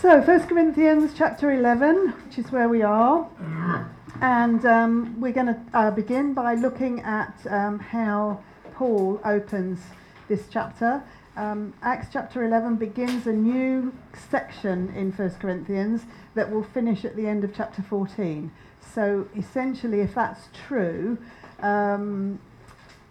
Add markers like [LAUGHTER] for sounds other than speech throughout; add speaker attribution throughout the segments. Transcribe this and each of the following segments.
Speaker 1: So, 1 Corinthians chapter 11, which is where we are. And um, we're going to uh, begin by looking at um, how Paul opens this chapter. Um, Acts chapter 11 begins a new section in 1 Corinthians that will finish at the end of chapter 14. So, essentially, if that's true, um,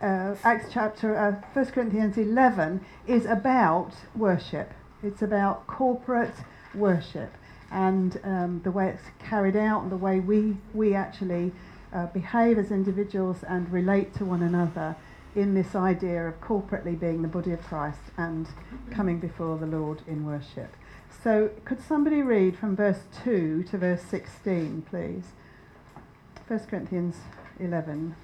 Speaker 1: uh, Acts chapter, uh, 1 Corinthians 11 is about worship. It's about corporate worship and um, the way it's carried out and the way we, we actually uh, behave as individuals and relate to one another in this idea of corporately being the body of Christ and coming before the Lord in worship. So, could somebody read from verse 2 to verse 16, please? 1 Corinthians 11.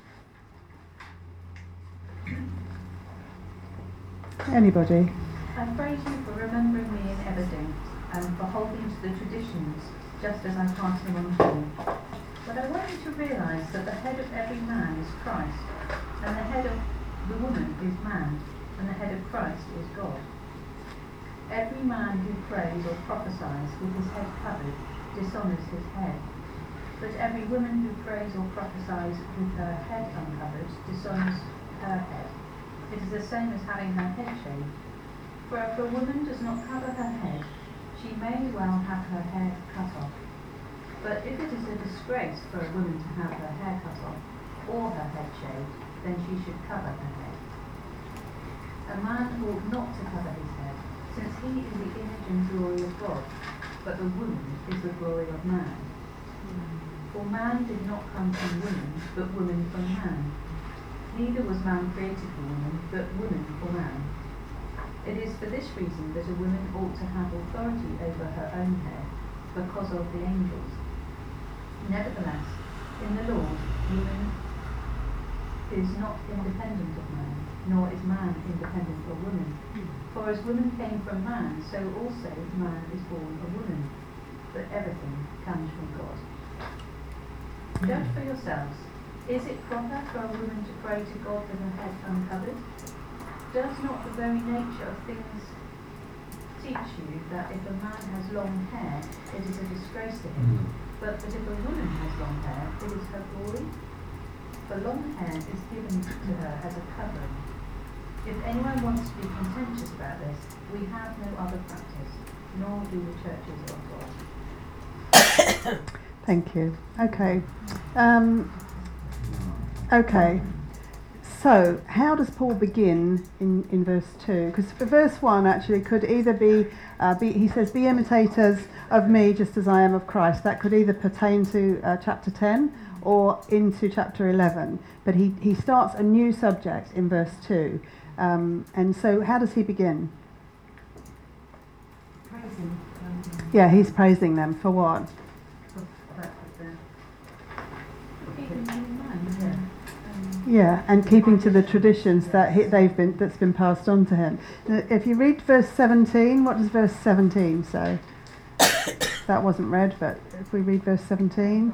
Speaker 1: Anybody?
Speaker 2: I praise you for remembering me in everything and for holding to the traditions, just as I passed them on to you. But I want you to realize that the head of every man is Christ, and the head of the woman is man, and the head of Christ is God. Every man who prays or prophesies with his head covered dishonors his head. But every woman who prays or prophesies with her head uncovered dishonors her head. It is the same as having her head shaved. For if a woman does not cover her head, she may well have her hair cut off. But if it is a disgrace for a woman to have her hair cut off, or her head shaved, then she should cover her head. A man ought not to cover his head, since he is the image and glory of God, but the woman is the glory of man. For man did not come from woman, but woman from man. Neither was man created for woman, but woman for man. It is for this reason that a woman ought to have authority over her own hair, because of the angels. Nevertheless, in the Lord, woman is not independent of man, nor is man independent of woman. For as woman came from man, so also man is born of woman. But everything comes from God. Judge for yourselves. Is it proper for a woman to pray to God with her head uncovered? Does not the very nature of things teach you that if a man has long hair, it is a disgrace to him, but that if a woman has long hair, it is her glory? For long hair is given to her as a covering. If anyone wants to be contentious about this, we have no other practice, nor do the churches of God. [COUGHS]
Speaker 1: Thank you. Okay. Um, okay. So, how does Paul begin in, in verse 2? Because for verse 1 actually could either be, uh, be, he says, Be imitators of me just as I am of Christ. That could either pertain to uh, chapter 10 or into chapter 11. But he, he starts a new subject in verse 2. Um, and so, how does he begin?
Speaker 2: Praising.
Speaker 1: Yeah, he's praising them for what? Yeah, and keeping to the traditions that he, they've been that's been passed on to him. If you read verse 17, what does verse 17 say? [COUGHS] that wasn't read, but if we read verse 17.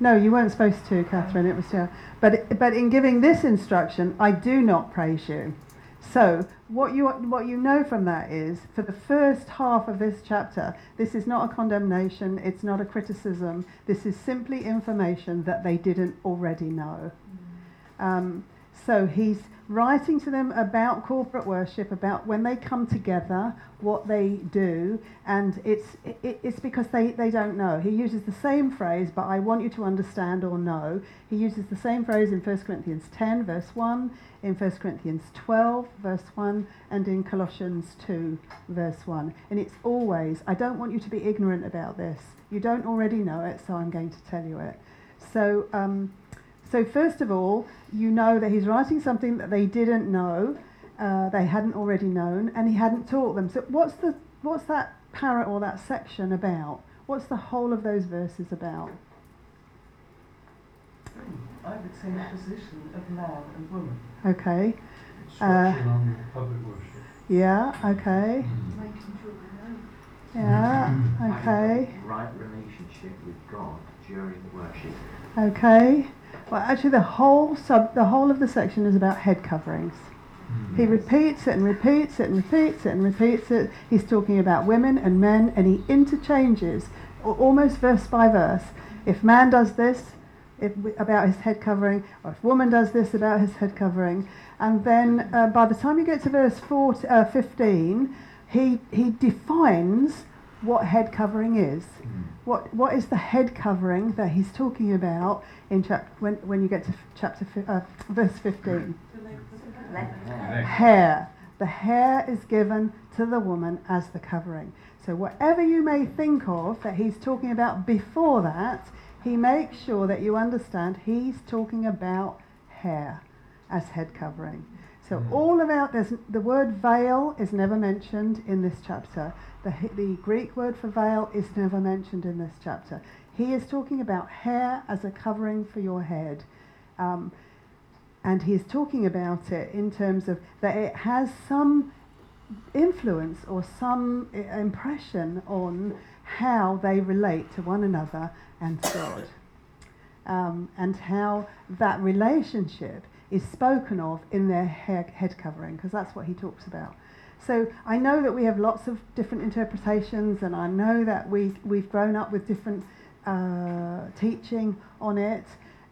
Speaker 1: No, you weren't supposed to, Catherine. It was yeah. But but in giving this instruction, I do not praise you. So what you what you know from that is for the first half of this chapter, this is not a condemnation, it's not a criticism. This is simply information that they didn't already know. Um, so he's writing to them about corporate worship, about when they come together, what they do, and it's it, it's because they, they don't know. He uses the same phrase, but I want you to understand or know. He uses the same phrase in 1 Corinthians 10, verse 1, in 1 Corinthians 12, verse 1, and in Colossians 2, verse 1. And it's always, I don't want you to be ignorant about this. You don't already know it, so I'm going to tell you it. So, um, so first of all, you know that he's writing something that they didn't know, uh, they hadn't already known, and he hadn't taught them. So what's the what's that para or that section about? What's the whole of those verses about?
Speaker 3: I would say the position of man and woman.
Speaker 1: Okay.
Speaker 4: Instruction uh, on public worship.
Speaker 1: Yeah. Okay. Mm.
Speaker 2: Making sure we know.
Speaker 1: Yeah. Mm. Okay.
Speaker 5: Right relationship with God during worship.
Speaker 1: Okay. Well, actually, the whole sub, the whole of the section is about head coverings. He repeats it and repeats it and repeats it and repeats it. He's talking about women and men, and he interchanges almost verse by verse. If man does this if, about his head covering, or if woman does this about his head covering, and then uh, by the time you get to verse 4, uh, 15, he, he defines what head covering is. What, what is the head covering that he's talking about in chap- when, when you get to chapter fi- uh, verse 15? hair. The hair is given to the woman as the covering. So, whatever you may think of that he's talking about before that, he makes sure that you understand he's talking about hair as head covering. So,
Speaker 4: Mm.
Speaker 1: all about this, the word veil is never mentioned in this chapter. The, the Greek word for veil is never mentioned in this chapter. He is talking about hair as a covering for your head. Um, and he's talking about it in terms of that it has some influence or some impression on how they relate to one another and to God, um, and how that relationship is spoken of in their hair, head covering, because that's what he talks about. So I know that we have lots of different interpretations, and I know that we we've grown up with different uh, teaching on it.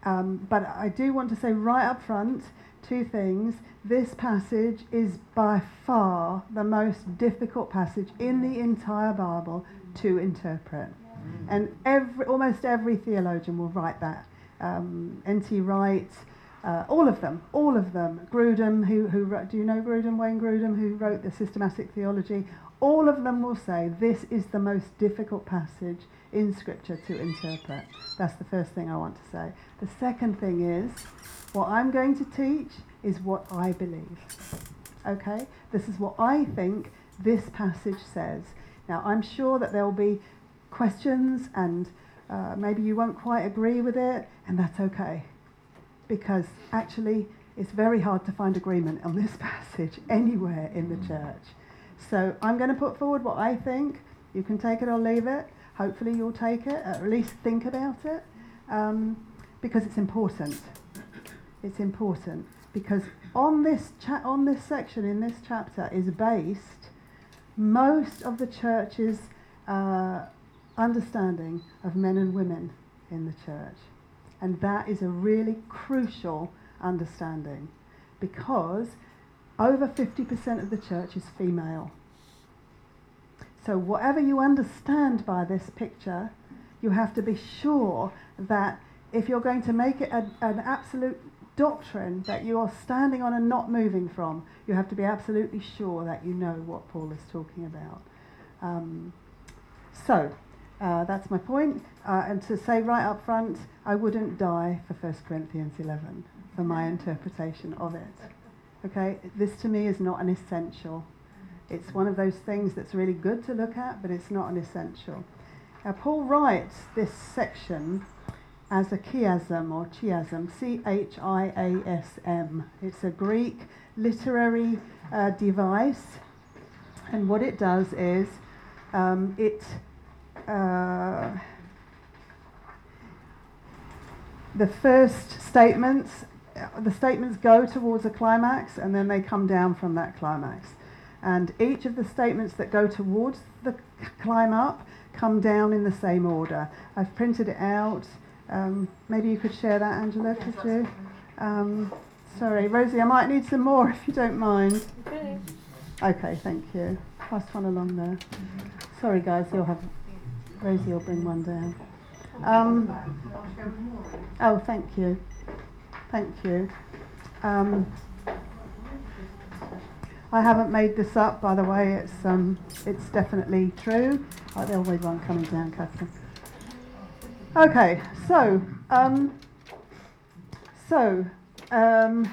Speaker 1: Um, but I do want to say right up front two things. This passage is by far the most difficult passage in the entire Bible to interpret. And every, almost every theologian will write that. Um, N.T. Wright, uh, all of them, all of them. Grudem, who, who do you know Grudem, Wayne Grudem, who wrote the Systematic Theology? All of them will say this is the most difficult passage in Scripture to interpret. That's the first thing I want to say. The second thing is, what I'm going to teach is what I believe. Okay? This is what I think this passage says. Now, I'm sure that there will be questions and uh, maybe you won't quite agree with it, and that's okay. Because actually, it's very hard to find agreement on this [LAUGHS] passage anywhere in the church. So I'm going to put forward what I think. You can take it or leave it. Hopefully, you'll take it, at least think about it, um, because it's important. It's important because on this cha- on this section in this chapter is based most of the church's uh, understanding of men and women in the church, and that is a really crucial understanding because over 50% of the church is female. So, whatever you understand by this picture, you have to be sure that if you're going to make it a, an absolute doctrine that you are standing on and not moving from, you have to be absolutely sure that you know what Paul is talking about. Um, so, uh, that's my point. Uh, and to say right up front, I wouldn't die for 1 Corinthians 11 for my interpretation of it. Okay, this to me is not an essential. It's one of those things that's really good to look at, but it's not an essential. Now, Paul writes this section as a chiasm or chiasm, C H I A S M. It's a Greek literary uh, device, and what it does is um, it uh, the first statements the statements go towards a climax and then they come down from that climax. And each of the statements that go towards the climb up come down in the same order. I've printed it out. Um, maybe you could share that angela could you? um, sorry rosie i might need some more [LAUGHS] if you don't mind. Okay thank you. Pass one along there. Sorry guys you'll have rosie will bring one down um, oh thank you thank you um, I haven't made this up, by the way. It's um, it's definitely true. Oh, there'll be one coming down, Catherine. Okay, so um, so um,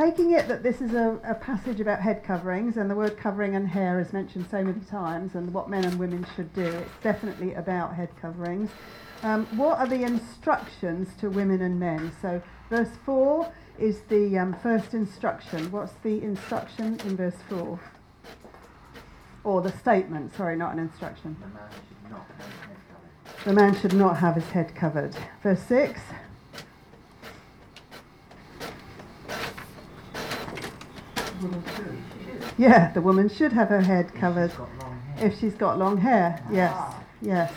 Speaker 1: taking it that this is a, a passage about head coverings, and the word covering and hair is mentioned so many times, and what men and women should do. It's definitely about head coverings. Um, what are the instructions to women and men? So, verse 4 is the um, first instruction. What's the instruction in verse 4? Or the statement, sorry, not an instruction.
Speaker 5: The man should not have his head covered.
Speaker 1: The man should not have his head covered. Verse 6. Yeah, the woman should have her head covered
Speaker 5: She's got long hair.
Speaker 1: if she's got long hair. Yes, yes.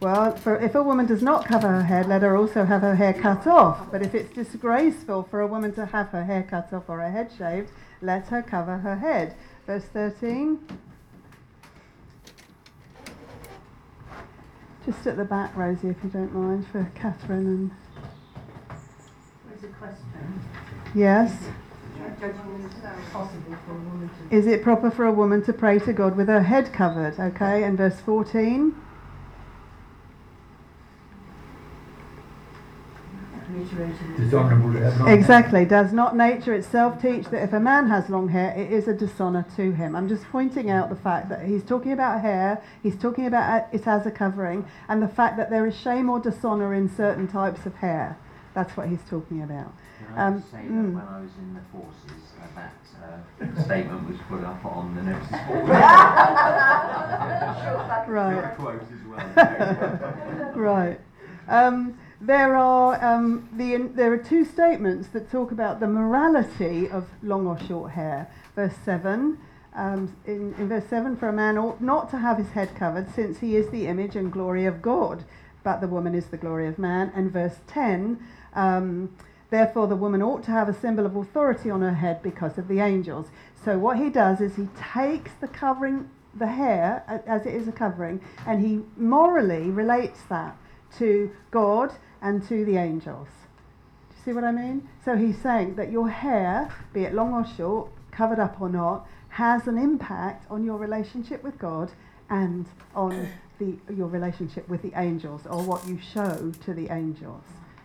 Speaker 1: Well, for, if a woman does not cover her head, let her also have her hair cut off. But if it's disgraceful for a woman to have her hair cut off or her head shaved, let her cover her head. Verse 13. Just at the back, Rosie, if you don't mind, for Catherine and.
Speaker 2: There's a question.
Speaker 1: Yes.
Speaker 3: Possible for a woman to
Speaker 1: Is it proper for a woman to pray to God with her head covered? Okay, and verse 14.
Speaker 3: reiterate
Speaker 4: Dishonourable to have long
Speaker 1: Exactly. Does not nature itself teach that if a man has long hair, it is a dishonour to him? I'm just pointing out the fact that he's talking about hair, he's talking about it as a covering, and the fact that there is shame or dishonour in certain types of hair. That's what he's talking about.
Speaker 5: Can I
Speaker 1: Um,
Speaker 5: just say
Speaker 1: mm.
Speaker 5: that when I was in the forces, uh, that uh, [LAUGHS] statement was put up on the notice [LAUGHS] board.
Speaker 1: Right.
Speaker 5: Got a quote as well. [LAUGHS]
Speaker 1: right. Um, there are um, the there are two statements that talk about the morality of long or short hair. Verse seven. Um, in, in verse 7, for a man ought not to have his head covered, since he is the image and glory of God, but the woman is the glory of man. And verse 10, um, therefore the woman ought to have a symbol of authority on her head because of the angels. So what he does is he takes the covering, the hair, as it is a covering, and he morally relates that to God and to the angels. Do you see what I mean? So he's saying that your hair, be it long or short, covered up or not, has an impact on your relationship with God and on the, your relationship with the angels or what you show to the angels.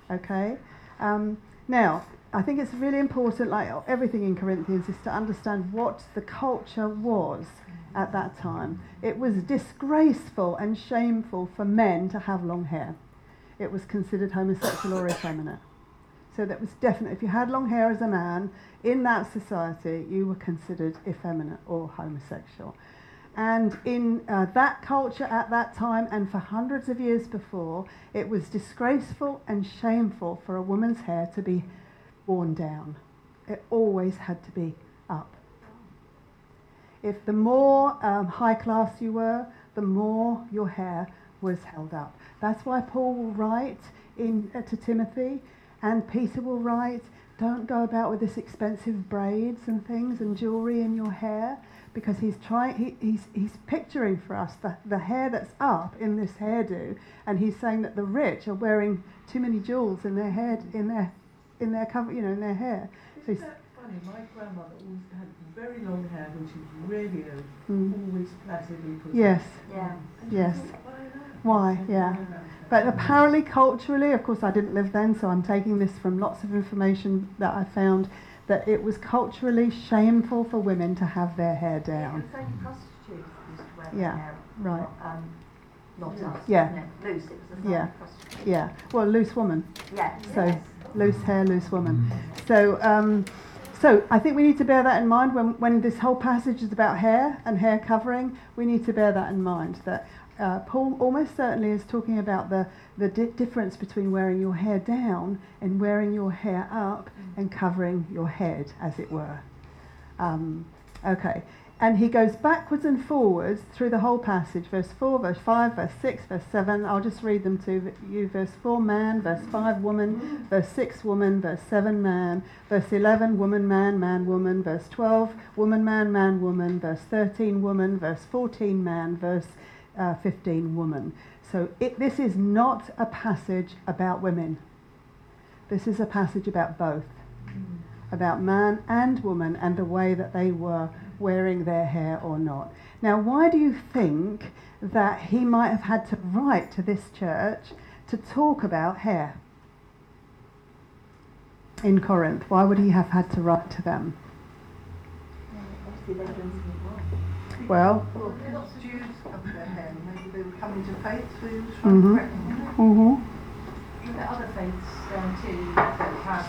Speaker 1: Okay? Um, now, I think it's really important, like everything in Corinthians, is to understand what the culture was at that time. It was disgraceful and shameful for men to have long hair. It was considered homosexual or effeminate. So that was definite. If you had long hair as a man in that society, you were considered effeminate or homosexual. And in uh, that culture at that time, and for hundreds of years before, it was disgraceful and shameful for a woman's hair to be worn down. It always had to be up. If the more um, high class you were, the more your hair was held up. That's why Paul will write in, uh, to Timothy, and Peter will write, don't go about with this expensive braids and things and jewelry in your hair, because he's trying, he, he's, he's picturing for us the, the hair that's up in this hairdo, and he's saying that the rich are wearing too many jewels in their head, in their, in their cover, you know, in their hair. So
Speaker 3: Isn't
Speaker 1: he's,
Speaker 3: that funny? My grandmother always had very long hair when she was really old,
Speaker 1: mm,
Speaker 3: always placidly put
Speaker 1: yes,
Speaker 2: Yeah.
Speaker 1: Yes.
Speaker 3: thought, why?
Speaker 1: Why? Yeah. But apparently, culturally, of course, I didn't live then, so I'm taking this from lots of information that I found that it was culturally shameful for women to have their hair down.
Speaker 6: It's only prostitutes used to wear
Speaker 1: Yeah,
Speaker 6: their hair.
Speaker 1: right.
Speaker 6: Not, um, not us.
Speaker 1: Yeah.
Speaker 6: Loose. It was a
Speaker 1: Yeah.
Speaker 6: prostitute.
Speaker 1: Yeah, well, loose woman,
Speaker 6: Yeah.
Speaker 1: So-
Speaker 6: yes.
Speaker 1: loose hair, loose woman. So, um, so I think we need to bear that in mind when, when this whole passage is about hair and hair covering. We need to bear that in mind that uh, Paul almost certainly is talking about the the di- difference between wearing your hair down and wearing your hair up and covering your head, as it were. Um, okay. And he goes backwards and forwards through the whole passage, verse 4, verse 5, verse 6, verse 7. I'll just read them to you. Verse 4, man. Verse 5, woman. Verse 6, woman. Verse 7, man. Verse 11, woman, man, man, woman. Verse 12, woman, man, man, woman. Verse 13, woman. Verse 14, man. Verse uh, 15, woman. So it, this is not a passage about women. This is a passage about both about man and woman and the way that they were wearing their hair or not. Now, why do you think that he might have had to write to this church to talk about hair in Corinth? Why would he have had to write to them?
Speaker 6: Obviously they're doing something wrong.
Speaker 1: Well,
Speaker 3: Well, lots of Jews covered their hair. Maybe they were coming to faith, so he was trying
Speaker 1: Mhm.
Speaker 3: to correct them.
Speaker 1: hmm
Speaker 2: There other faiths um, too that have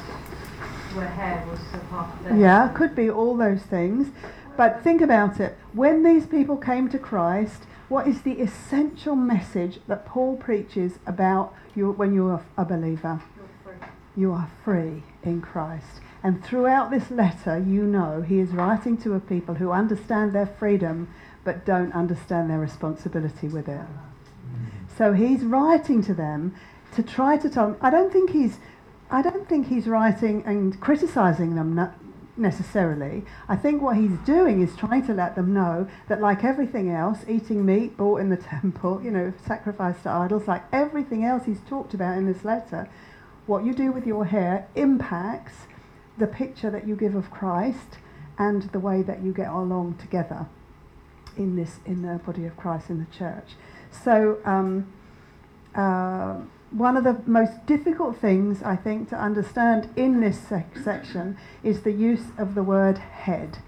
Speaker 2: where hair was a part of their
Speaker 1: yeah, could be all those things. But think about it. When these people came to Christ, what is the essential message that Paul preaches about you when you're a believer?
Speaker 6: You're free.
Speaker 1: You are free in Christ. And throughout this letter, you know, he is writing to a people who understand their freedom but don't understand their responsibility with it. So he's writing to them to try to tell them. I don't think he's, I don't think he's writing and criticizing them necessarily. I think what he's doing is trying to let them know that, like everything else, eating meat bought in the [LAUGHS] temple, you know, sacrificed to idols, like everything else he's talked about in this letter, what you do with your hair impacts the picture that you give of Christ and the way that you get along together in this in the body of Christ in the church. So. Um, uh, one of the most difficult things I think to understand in this sec- section is the use of the word head.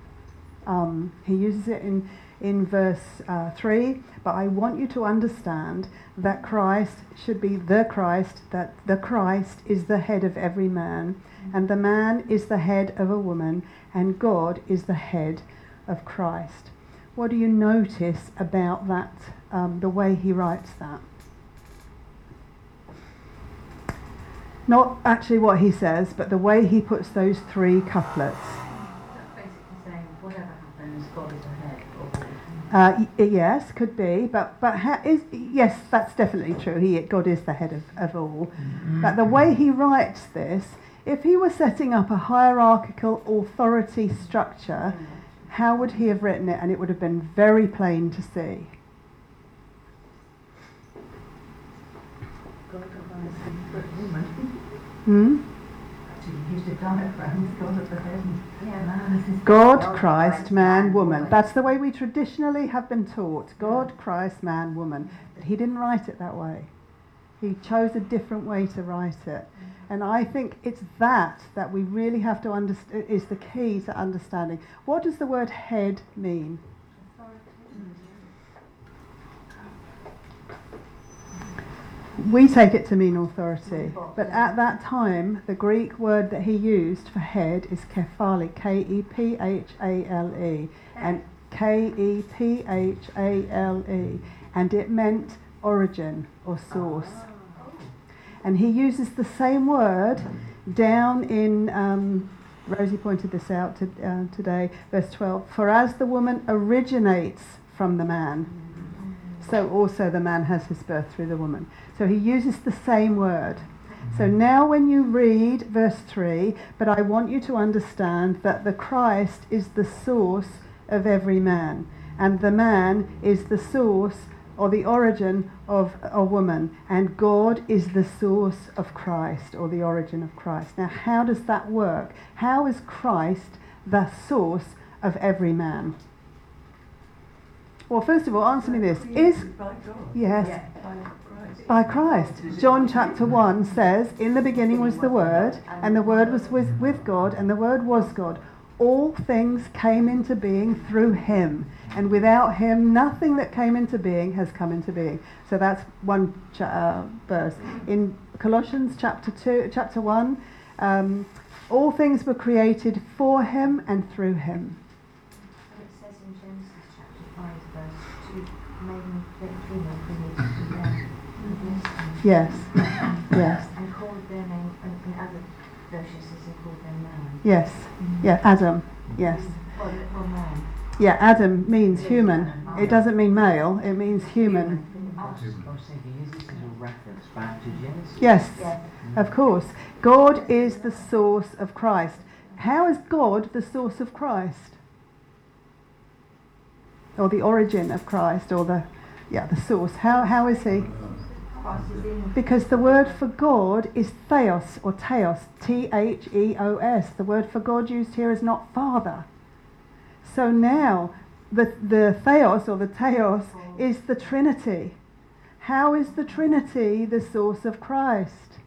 Speaker 1: Um, he uses it in, in verse uh, 3, but I want you to understand that Christ should be the Christ, that the Christ is the head of every man, and the man is the head of a woman, and God is the head of Christ. What do you notice about that, um, the way he writes that? Not actually what he says, but the way he puts those three couplets.
Speaker 2: That's basically saying whatever happens, God is ahead. Or
Speaker 1: Uh, yes, could be, but but ha- is yes, that's definitely true. He God is the head of, of all. But the way he writes this, if he were setting up a hierarchical authority structure, how would he have written it? And it would have been very plain to see. Hmm?
Speaker 6: God,
Speaker 1: Christ, man, woman. That's the way we traditionally have been taught. God, Christ, man, woman. But he didn't write it that way. He chose a different way to write it. And I think it's that that we really have to understand is the key to understanding. What does the word head mean? We take it to mean authority, but at that time, the Greek word that he used for head is kephale, K E P H A L E, and K E P H A L E, and it meant origin or source. And he uses the same word down in, um, Rosie pointed this out to, uh, today, verse 12. For as the woman originates from the man, so also the man has his birth through the woman. So he uses the same word. So now when you read verse 3, but I want you to understand that the Christ is the source of every man, and the man is the source or the origin of a woman, and God is the source of Christ or the origin of Christ. Now, how does that work? How is Christ the source of every man? Well, first of all, answer me this: Is
Speaker 3: By
Speaker 1: yes,
Speaker 3: By Christ.
Speaker 1: by Christ. John chapter 1 says, In the beginning was the Word, and the Word was with, with God, and the Word was God. All things came into being through him, and without him, nothing that came into being has come into being. So that's one cha- uh, verse. In Colossians chapter 2, chapter 1, um, all things were created for him and through him.
Speaker 6: And it says in Genesis chapter 5, verse 2, made female created them. and blessed them.
Speaker 1: Yes, yes,
Speaker 6: And called their name, and other verses he called them man.
Speaker 1: yes, yeah, Adam, yes. Yeah, Adam means human. It doesn't mean male, it means human. Yes, of course. God is the source of Christ. How is God the source of Christ? Or the origin of Christ, or the, yeah, the source. How, how is he? Because the word for God is theos or theos, T H E O S. The word for God used here is not father. So now the, the theos or the theos is the Trinity. How is the Trinity the source of Christ?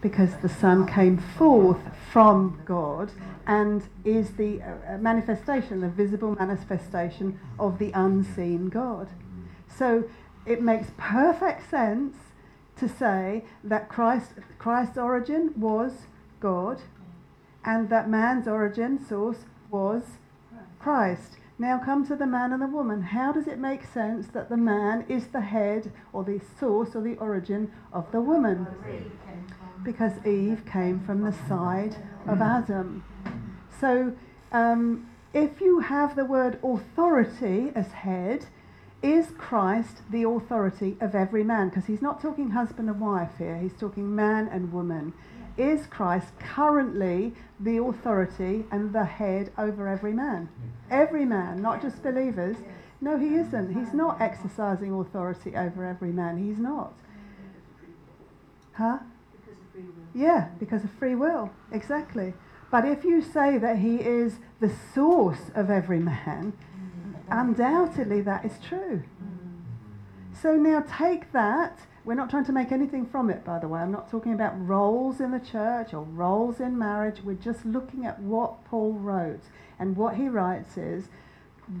Speaker 1: Because the Son came forth from God and is the uh, manifestation, the visible manifestation of the unseen God. So it makes perfect sense to say that Christ, Christ's origin was God and that man's origin, source, was Christ. Now come to the man and the woman. How does it make sense that the man is the head or the source or the origin of the woman? Because Eve came from the side of Adam. So, um, if you have the word authority as head, is Christ the authority of every man? Because he's not talking husband and wife here, he's talking man and woman. Is Christ currently the authority and the head over every man? Every man, not just believers. No, he isn't. He's not exercising authority over every man. He's not. Huh?
Speaker 6: Because of free will.
Speaker 1: Yeah, because of free will. Exactly. But if you say that he is the source of every man, undoubtedly that is true. So now take that. We're not trying to make anything from it, by the way. I'm not talking about roles in the church or roles in marriage. We're just looking at what Paul wrote. And what he writes is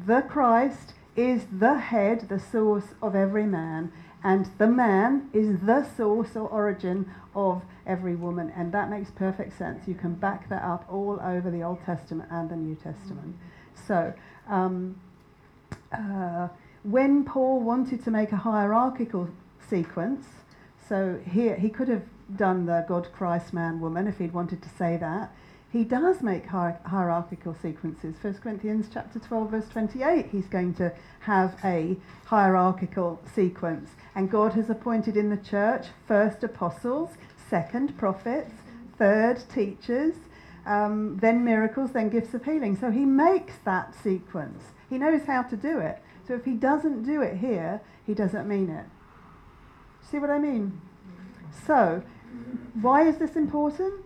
Speaker 1: the Christ is the head, the source of every man, and the man is the source or origin of every woman. And that makes perfect sense. You can back that up all over the Old Testament and the New Testament. So, um, uh, when Paul wanted to make a hierarchical sequence, so here he could have done the God, Christ, man, woman if he'd wanted to say that. He does make hier- hierarchical sequences. 1 Corinthians chapter 12 verse 28, he's going to have a hierarchical sequence. And God has appointed in the church first apostles, second prophets, third teachers, um, then miracles, then gifts of healing. So he makes that sequence. He knows how to do it. So if he doesn't do it here, he doesn't mean it. See what I mean? So, why is this important?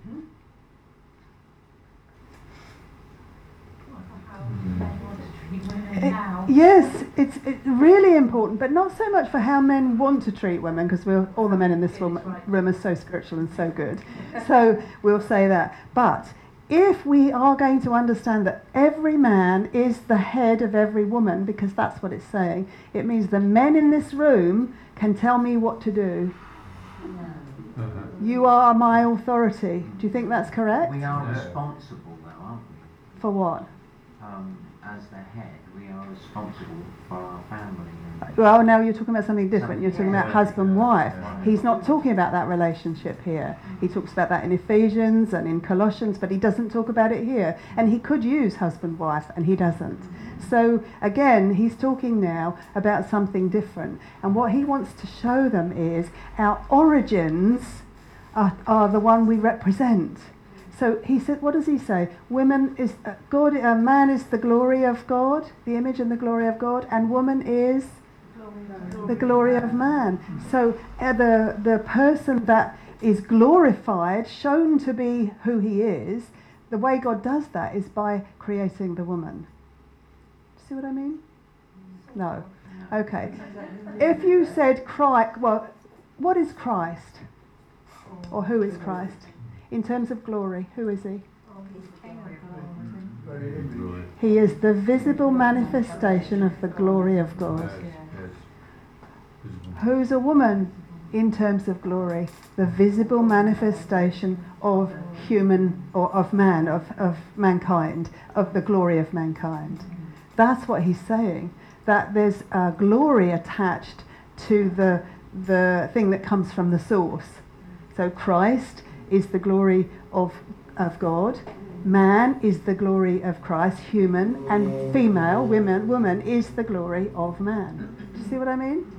Speaker 1: It- yes, it's, it's really important, but not so much for how men want to treat women, because we're all the men in this room, room are so spiritual and so good. So we'll say that. But if we are going to understand that every man is the head of every woman, because that's what it's saying, it means the men in this room can tell me what to do.
Speaker 4: Uh-huh.
Speaker 1: You are my authority. Do you think that's correct?
Speaker 5: We are responsible though, aren't we?
Speaker 1: For what?
Speaker 5: Um, as the head, we are responsible for our family. And
Speaker 1: Well, now you're talking about something different. You're talking about husband wife. He's not talking about that relationship here. Mm. He talks about that in Ephesians and in Colossians, but he doesn't talk about it here. And he could use husband wife, and he doesn't. Mm. So again, he's talking now about something different. And what he wants to show them is our origins are, are the one we represent. So he said, what does he say? Women is uh, God. Uh, man is the glory of God, the image and the glory of God, and woman is the glory of man. So uh, the the person that is glorified, shown to be who he is, the way God does that is by creating the woman. See what I mean? No. Okay. If you said Christ, well, what is Christ? Or who is Christ? In terms of glory, who is he? He is the visible manifestation of the glory of God.
Speaker 4: Yes, yes. Visible.
Speaker 1: Who's a woman in terms of glory? The visible manifestation of human or of man, of, of mankind, of the glory of mankind. That's what he's saying. That there's a glory attached to the, the thing that comes from the source. So Christ is the glory of, of God. Man is the glory of Christ, human, and female, women, woman is the glory of man. Do you see what I mean?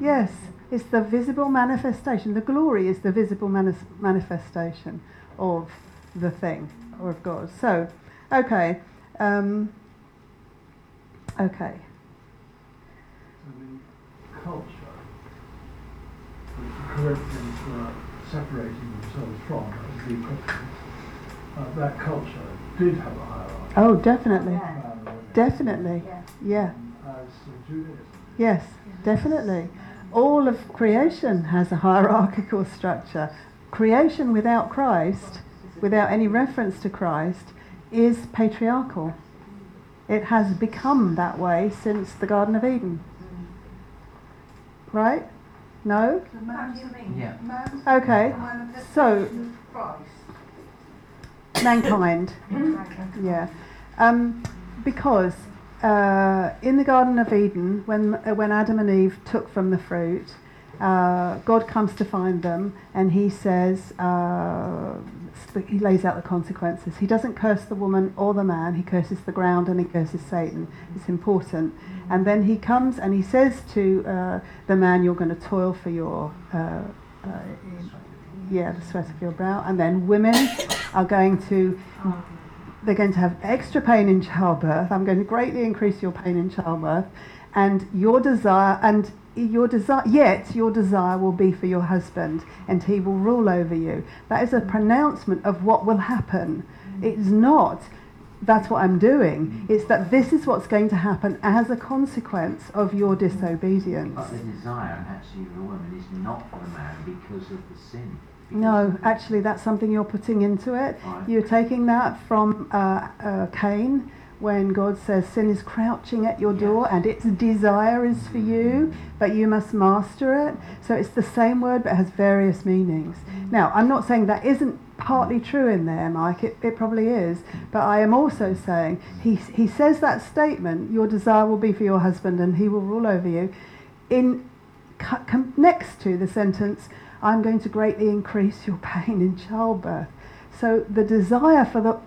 Speaker 1: Yes, it's the visible manifestation. The glory is the visible manis- manifestation of the thing or of God. So, okay, um, okay.
Speaker 7: culture separating themselves from as the Epistle, uh, that culture did have a hierarchy.
Speaker 1: Oh, definitely,
Speaker 7: man and women,
Speaker 1: definitely,
Speaker 6: Yeah.
Speaker 1: yeah,
Speaker 7: As Judaism.
Speaker 1: yes, definitely. All of creation has a hierarchical structure. Creation without Christ, without any reference to Christ, is patriarchal. It has become that way since the Garden of Eden. Right? No?
Speaker 5: Yeah.
Speaker 1: Okay. So, mankind. Yeah. Um, because uh, in the Garden of Eden, when, uh, when Adam and Eve took from the fruit, uh, God comes to find them and he says, sp- he lays out the consequences. He doesn't curse the woman or the man, he curses the ground and he curses Satan. It's important. And then he comes and he says to uh, the man, You're going to toil for your. Uh, uh, yeah, the sweat of your brow. And then women are going to they're going to have extra pain in childbirth. I'm going to greatly increase your pain in childbirth, and your desire and your desire. Yet your desire will be for your husband, and he will rule over you. That is a pronouncement of what will happen. It's not. That's what I'm doing. It's that this is what's going to happen as a consequence of your disobedience.
Speaker 5: But the desire actually of the woman is not for the man because of the sin.
Speaker 1: No, actually, that's something you're putting into it.
Speaker 5: Right.
Speaker 1: You're taking that from uh, uh, Cain when God says sin is crouching at your door and its desire is for you, but you must master it. So it's the same word but has various meanings. Now, I'm not saying that isn't partly true in there, Mike. It, it probably is. But I am also saying he, he says that statement, your desire will be for your husband and he will rule over you, in next to the sentence, I'm going to greatly increase your pain in childbirth. So the desire for the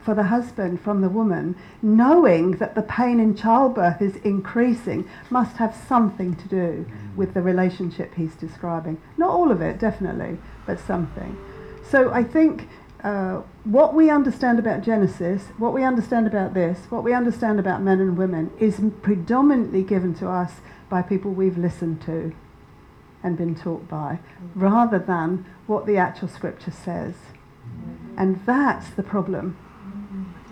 Speaker 1: for the husband from the woman, knowing that the pain in childbirth is increasing, must have something to do with the relationship he's describing. Not all of it, definitely, but something. So I think uh, what we understand about Genesis, what we understand about this, what we understand about men and women is predominantly given to us by people we've listened to and been taught by, rather than what the actual scripture says. And that's the problem.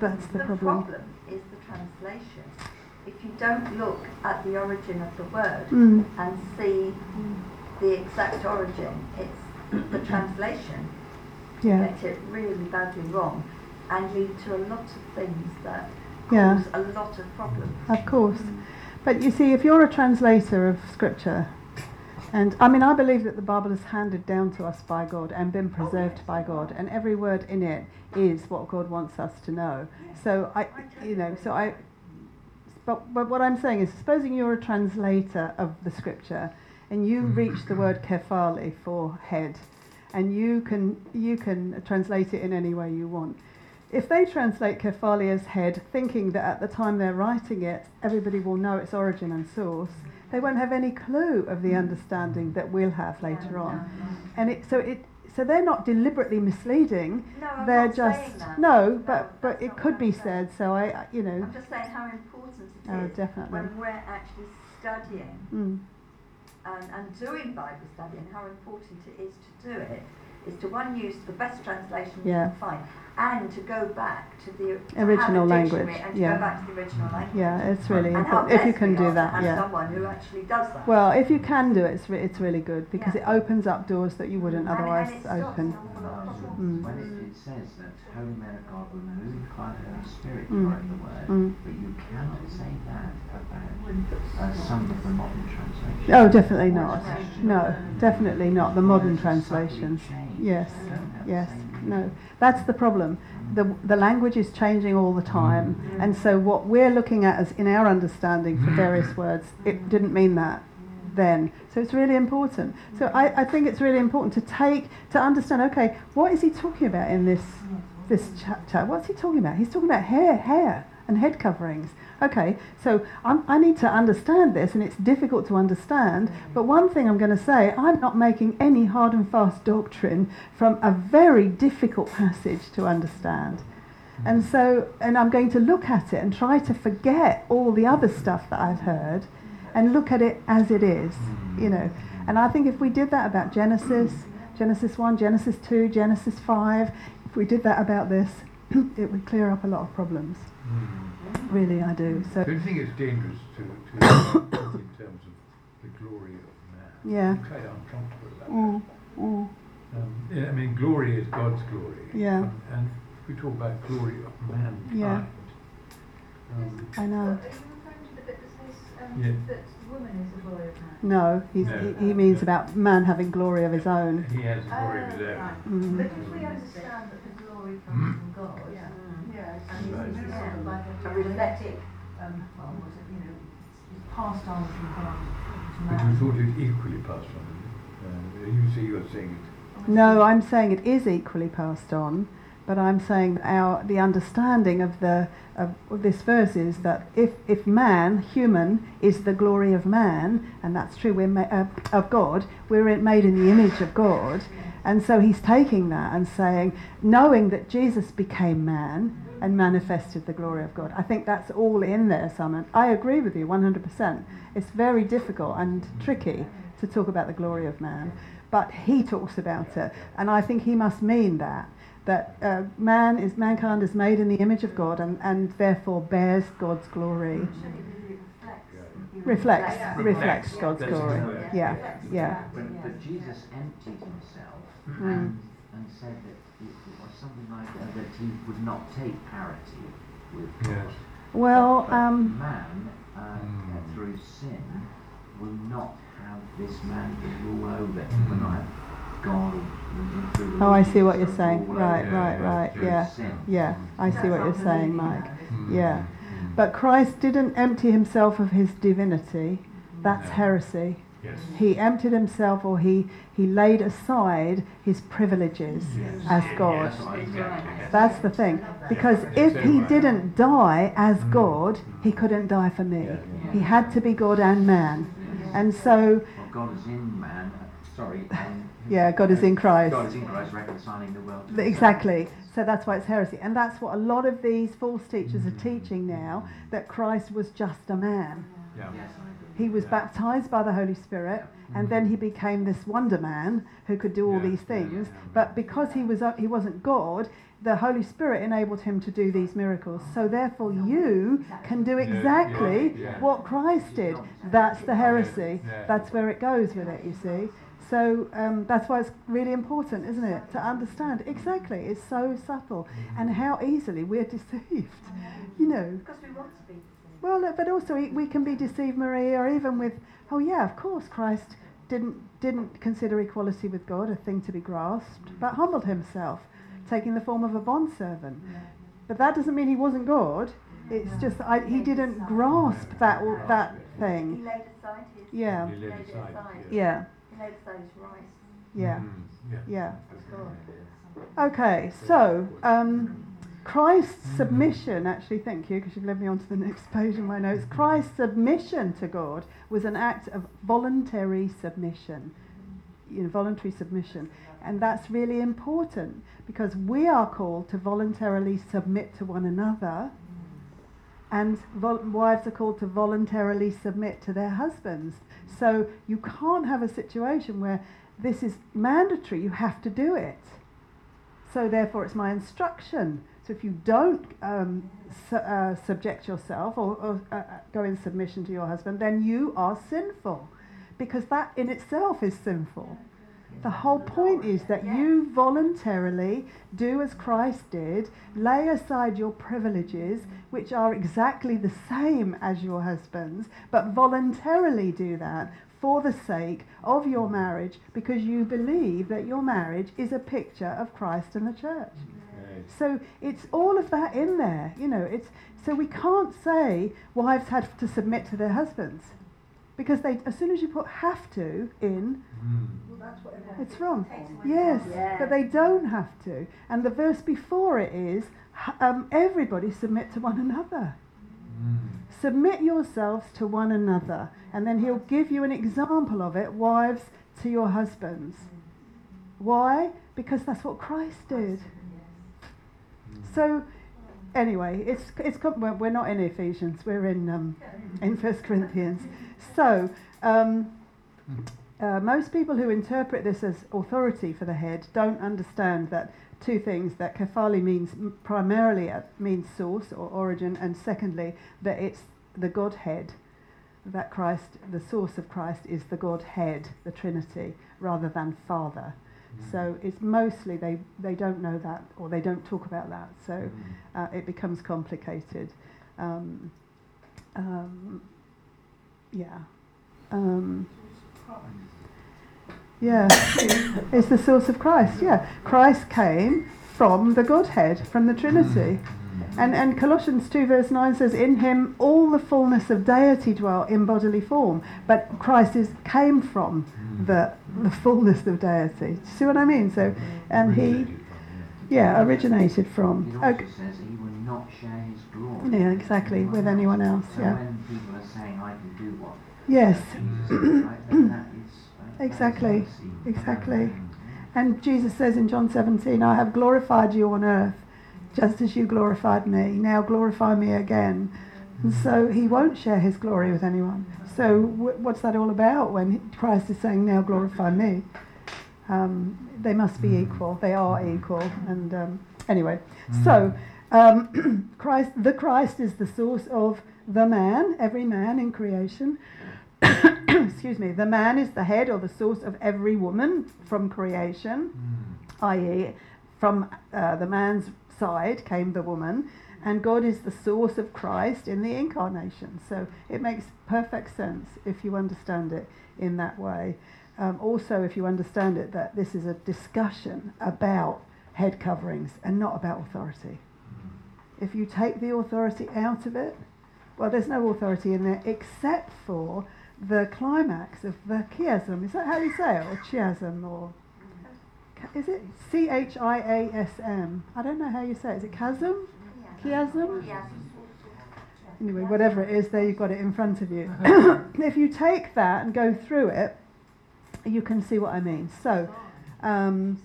Speaker 1: That's the,
Speaker 6: The
Speaker 1: problem.
Speaker 6: problem is the translation. If you don't look at the origin of the word
Speaker 1: Mm,
Speaker 6: and see the exact origin, it's the translation
Speaker 1: yeah,
Speaker 6: get it really badly wrong and lead to a lot of things that
Speaker 1: Yeah.
Speaker 6: cause a lot of problems.
Speaker 1: of course. But you see, if you're a translator of scripture, and I mean, I believe that the Bible is handed down to us by God and been preserved by God, and every word in it is what God wants us to know. So I, you know, so I. But, but what I'm saying is, supposing you're a translator of the scripture, and you mm. reach the word kephale for head, and you can you can translate it in any way you want. If they translate kephale as head, thinking that at the time they're writing it, everybody will know its origin and source, they won't have any clue of the understanding that we'll have later on. And it, so it so they're not deliberately misleading. They're just no, but but it could be said. So I, I- you know,
Speaker 6: I'm just saying how important it
Speaker 1: oh
Speaker 6: is
Speaker 1: definitely.
Speaker 6: when we're actually studying
Speaker 1: Mm,
Speaker 6: and, and doing Bible study and how important it is to do it is to one use the best translation
Speaker 1: Yeah.
Speaker 6: you can find and to go back to the to
Speaker 1: Original
Speaker 6: have a dictionary
Speaker 1: language,
Speaker 6: and to
Speaker 1: yeah.
Speaker 6: go back to the original language.
Speaker 1: yeah, it's really
Speaker 6: And
Speaker 1: important if you can do that.
Speaker 6: have
Speaker 1: Yeah.
Speaker 6: someone who actually does that.
Speaker 1: Well, if you can do it, it's, re- it's really good because
Speaker 6: Yeah.
Speaker 1: it opens up doors that you wouldn't
Speaker 6: And- and
Speaker 1: otherwise
Speaker 6: it
Speaker 1: open.
Speaker 6: an awful lot of problems.
Speaker 1: Mm.
Speaker 5: When it, it says that holy men of God were moved by the Holy Spirit,
Speaker 1: Mm.
Speaker 5: correct the word,
Speaker 1: Mm.
Speaker 5: but you cannot say that about uh, some of the modern translations.
Speaker 1: Oh, definitely not. No, definitely not. The modern
Speaker 5: Words are subtly
Speaker 1: translations. Yes,
Speaker 5: They don't have the
Speaker 1: yes,
Speaker 5: same meaning.
Speaker 1: No. That's the problem. The, the language is changing all the time, mm. and so what we're looking at as in our understanding for various mm. words, it didn't mean that then. So it's really important. So I, I think it's really important to take to understand. Okay, what is he talking about in this this chapter? What's he talking about? He's talking about hair, hair, and head coverings. Okay, so I'm, I need to understand this, and it's difficult to understand. But one thing I'm going to say, I'm not making any hard and fast doctrine from a very difficult passage to understand. And so, and I'm going to look at it and try to forget all the other stuff that I've heard and look at it as it is, you know. And I think if we did that about Genesis, Genesis 1, Genesis 2, Genesis 5, if we did that about this, [CLEARS THROAT] it would clear up a lot of problems. Hmm. Really, I do. So,
Speaker 4: Don't you think it's dangerous to, to [COUGHS] in terms of the glory of man?
Speaker 1: Yeah.
Speaker 4: I'm quite uncomfortable about
Speaker 1: mm, mm,
Speaker 4: that. Um, I mean, glory is God's glory.
Speaker 1: Yeah.
Speaker 4: Um, and we talk about glory of mankind,
Speaker 1: Yeah.
Speaker 4: um,
Speaker 1: I know.
Speaker 2: Are you referring to the bit that says um,
Speaker 4: Yeah.
Speaker 2: that woman is the glory of man?
Speaker 1: No, he's,
Speaker 4: No.
Speaker 1: He, he means about man having glory of his own.
Speaker 4: he has glory of his
Speaker 2: Oh,
Speaker 4: own.
Speaker 2: right.
Speaker 1: Mm.
Speaker 2: But if we understand that the glory comes from God,
Speaker 6: Yeah.
Speaker 2: And this is was
Speaker 6: passed on from God
Speaker 4: thought it equally passed on? Uh, you see, you're saying it.
Speaker 1: No, I'm saying it is equally passed on, but I'm saying our the understanding of the of, of this verse is that if if man, human, is the glory of man, and that's true, we're ma- uh, of God, we're made in the image of God, and so he's taking that and saying, knowing that Jesus became man and manifested the glory of God. I think that's all in there, Simon. I agree with you 100%. It's very difficult and tricky to talk about the glory of man, but he talks about it, and I think he must mean that that uh, man is mankind is made in the image of God and, and therefore bears God's glory.
Speaker 6: Reflects.
Speaker 1: Reflects reflects God's glory.
Speaker 5: good.
Speaker 1: Yeah, yeah.
Speaker 5: But, but Jesus emptied himself
Speaker 1: Mm.
Speaker 5: and, and said that it, it was something like uh, that he would not take parity with God.
Speaker 4: Yes.
Speaker 1: Well,
Speaker 5: But
Speaker 1: um,
Speaker 5: man, uh,
Speaker 4: Mm.
Speaker 5: through sin, will not have this man to rule over. He will not have God or-
Speaker 1: oh, I see what you're saying. Right,
Speaker 5: over
Speaker 1: right, right.
Speaker 4: yeah.
Speaker 1: Yeah,
Speaker 5: sin.
Speaker 1: yeah. I see what you're saying, Mike.
Speaker 4: Mm.
Speaker 1: Yeah.
Speaker 4: Mm.
Speaker 1: But Christ didn't empty himself of his divinity. That's
Speaker 4: No.
Speaker 1: heresy.
Speaker 4: Yes.
Speaker 1: He emptied himself, or he he laid aside his privileges
Speaker 4: Yes.
Speaker 1: as God.
Speaker 5: That's
Speaker 4: Exactly.
Speaker 1: That's the thing. Because if he didn't die as
Speaker 4: Mm.
Speaker 1: God, he couldn't die for me. He had to be God and man. And so,
Speaker 5: Well, God is in man. Uh, sorry. Um, [LAUGHS]
Speaker 1: yeah, God is in Christ.
Speaker 5: God is in Christ, reconciling the world.
Speaker 1: Exactly. So that's why it's heresy. And that's what a lot of these false teachers are teaching now that Christ was just a man.
Speaker 4: Yeah.
Speaker 5: Yes, I agree.
Speaker 1: He was
Speaker 4: Yeah.
Speaker 1: baptized by the Holy Spirit and then he became this wonder man who could do all
Speaker 4: Yeah,
Speaker 1: these
Speaker 4: yeah,
Speaker 1: things.
Speaker 4: yeah.
Speaker 1: But because he was uh, he wasn't God, the Holy Spirit enabled him to do these miracles. So therefore you can do exactly
Speaker 4: yeah, yeah.
Speaker 1: what Christ did. That's the heresy.
Speaker 4: Yeah.
Speaker 1: That's where it goes with it, you see. So um, that's why it's really important, isn't it, to understand exactly. It's so subtle, and how easily we're deceived. You know.
Speaker 6: Because we want to be. The same.
Speaker 1: Well, but also we, we can be deceived, Maria, or even with, oh yeah, of course, Christ didn't didn't consider equality with God a thing to be grasped, but humbled himself, taking the form of a bondservant. But that doesn't mean he wasn't God. It's just that I, he didn't grasp that that
Speaker 6: He
Speaker 1: thing.
Speaker 6: laid aside his.
Speaker 1: Yeah,
Speaker 4: He laid
Speaker 6: Laid
Speaker 4: aside,
Speaker 6: aside.
Speaker 1: yeah,
Speaker 6: He laid aside his rights.
Speaker 1: yeah,
Speaker 4: Mm, yeah.
Speaker 1: yeah. Okay, so um, Christ's mm-hmm. submission, actually, thank you, because you've led me on to the [LAUGHS] next page in my notes. Mm-hmm. Christ's submission to God was an act of voluntary submission, you know, voluntary submission. And that's really important because we are called to voluntarily submit to one another, and vol- wives are called to voluntarily submit to their husbands. So you can't have a situation where this is mandatory, you have to do it. So therefore, it's my instruction. So if you don't um, su- uh, subject yourself or, or uh, go in submission to your husband, then you are sinful, because that in itself is sinful. The whole point is that you voluntarily do as Christ did, lay aside your privileges, which are exactly the same as your husband's, but voluntarily do that for the sake of your marriage because you believe that your marriage is a picture of Christ and the church.
Speaker 4: Right.
Speaker 1: So it's all of that in there, you know. It's so we can't say wives had to submit to their husbands because they as soon as you put have to in,
Speaker 4: Mm.
Speaker 1: it's wrong. Yes, but they don't have to. And the verse before it is um, everybody submit to one another.
Speaker 4: Mm.
Speaker 1: Submit yourselves to one another. And then he'll give you an example of it wives to your husbands. Why? Because that's what Christ did. So, anyway, it's it's we're not in Ephesians. We're in um, in First Corinthians. So, um, uh, most people who interpret this as authority for the head don't understand that two things that kephale means primarily uh, means source or origin, and secondly that it's the Godhead. That Christ, the source of Christ, is the Godhead, the Trinity, rather than Father. So it's mostly they, they don't know that or they don't talk about that. So
Speaker 4: Mm.
Speaker 1: uh, it becomes complicated. Um, um, yeah. Um, yeah. it's the source of Christ. Yeah. Christ came from the Godhead, from the Trinity.
Speaker 4: Mm.
Speaker 1: And, and Colossians 2 verse 9 says, In him all the fullness of deity dwell in bodily form. But Christ is, came from the, the fullness of deity. See what I mean? So, and he, yeah, originated from. Okay.
Speaker 5: says he will not share his glory.
Speaker 1: Yeah, exactly, with anyone else,
Speaker 5: So
Speaker 1: yeah.
Speaker 5: when people are saying, I can do what
Speaker 1: Yes,
Speaker 5: Jesus did, right, then that is, that is [CLEARS THROAT]
Speaker 1: Exactly, exactly.
Speaker 5: Mm,
Speaker 1: And Jesus says in John 17, I have glorified you on earth, just as you glorified me. Now glorify me again. And so he won't share his glory with anyone. So wh- what's that all about when Christ is saying, now glorify me? Um, they must be equal. They are equal. And um, anyway, so um, [CLEARS THROAT] Christ, the Christ is the source of the man, every man in creation. [COUGHS] Excuse me. The man is the head or the source of every woman from creation, i.e., from uh, the man's side came the woman, and God is the source of Christ in the incarnation. So it makes perfect sense if you understand it in that way. Um, also, if you understand it, that this is a discussion about head coverings and not about authority. If you take the authority out of it, well, there's no authority in there except for the climax of the chiasm. Is that how you say it? Or chiasm? Or is it C H I A S M? I don't know how you say it. Is it chasm? Chiasm? Anyway, whatever it is, there you've got it in front of you. [COUGHS] if you take that and go through it, you can see what I mean. So, um,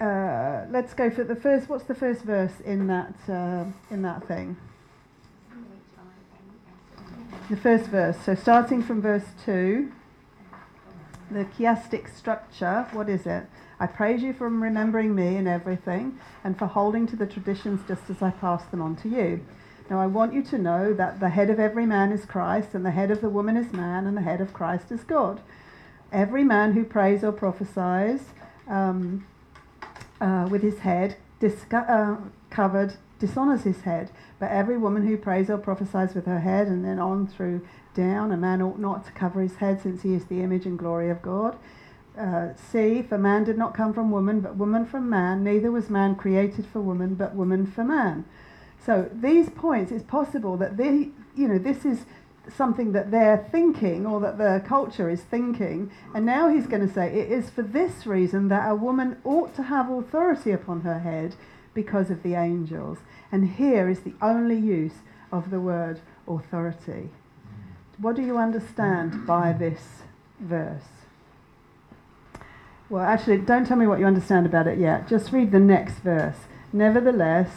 Speaker 1: uh, let's go for the first. What's the first verse in that uh, in that thing? The first verse. So starting from verse 2, the chiastic structure, what is it? I praise you for remembering me in everything and for holding to the traditions just as I pass them on to you. Now I want you to know that the head of every man is Christ, and the head of the woman is man, and the head of Christ is God. Every man who prays or prophesies um, uh, with his head uh, covered dishonors his head. But every woman who prays or prophesies with her head and then on through down, a man ought not to cover his head since he is the image and glory of God. Uh, see, for man did not come from woman, but woman from man. Neither was man created for woman, but woman for man. So these points, it's possible that they, you know, this is something that they're thinking or that the culture is thinking. And now he's going to say it is for this reason that a woman ought to have authority upon her head because of the angels. And here is the only use of the word authority. What do you understand by this verse? Well, actually, don't tell me what you understand about it yet. Just read the next verse. Nevertheless,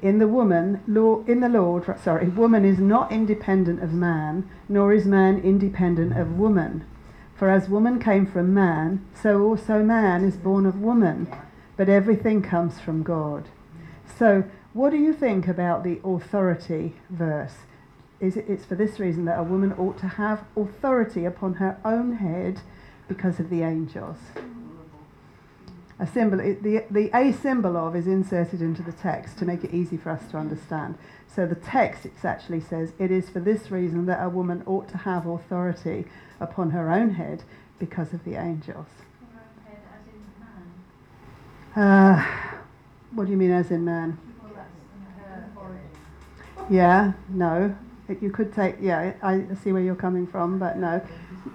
Speaker 1: in the woman, in the Lord, sorry, woman is not independent of man, nor is man independent of woman. For as woman came from man, so also man is born of woman. But everything comes from God. So, what do you think about the authority verse? Is it, it's for this reason that a woman ought to have authority upon her own head because of the angels. A symbol, the, the a symbol of is inserted into the text to make it easy for us to understand. So the text it actually says, it is for this reason that a woman ought to have authority upon her own head because of the angels.
Speaker 2: Her own head as in man.
Speaker 1: Uh, what do you mean as in man?
Speaker 2: Well, that's her origin.
Speaker 1: Yeah, no. It, you could take, yeah, I I see where you're coming from, but no.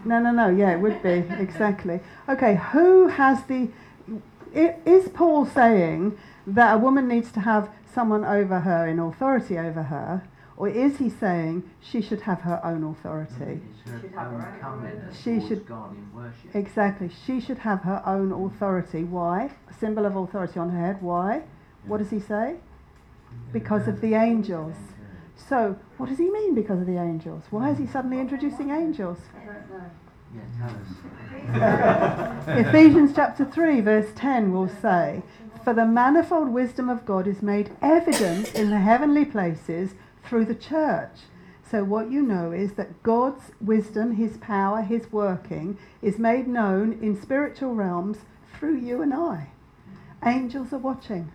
Speaker 1: No, no, no, yeah, it would be, exactly. Okay, who has the. Is Paul saying that a woman needs to have someone over her in authority over her, or is he saying she should have her own authority?
Speaker 5: It's her
Speaker 6: Should have her own
Speaker 5: covenant
Speaker 1: She should-
Speaker 5: God in worship.
Speaker 1: Exactly, she should have her own authority. Why? A symbol of authority on her head. Why? What does he say? Because of the angels. So, what does he mean because of the angels? Why is he suddenly introducing angels? Don't know.
Speaker 5: Yeah, tell us. [LAUGHS]
Speaker 1: Ephesians chapter 3, verse 10 will say, For the manifold wisdom of God is made evident in the heavenly places through the church. So, what you know is that God's wisdom, His power, His working is made known in spiritual realms through you and I. Angels are watching.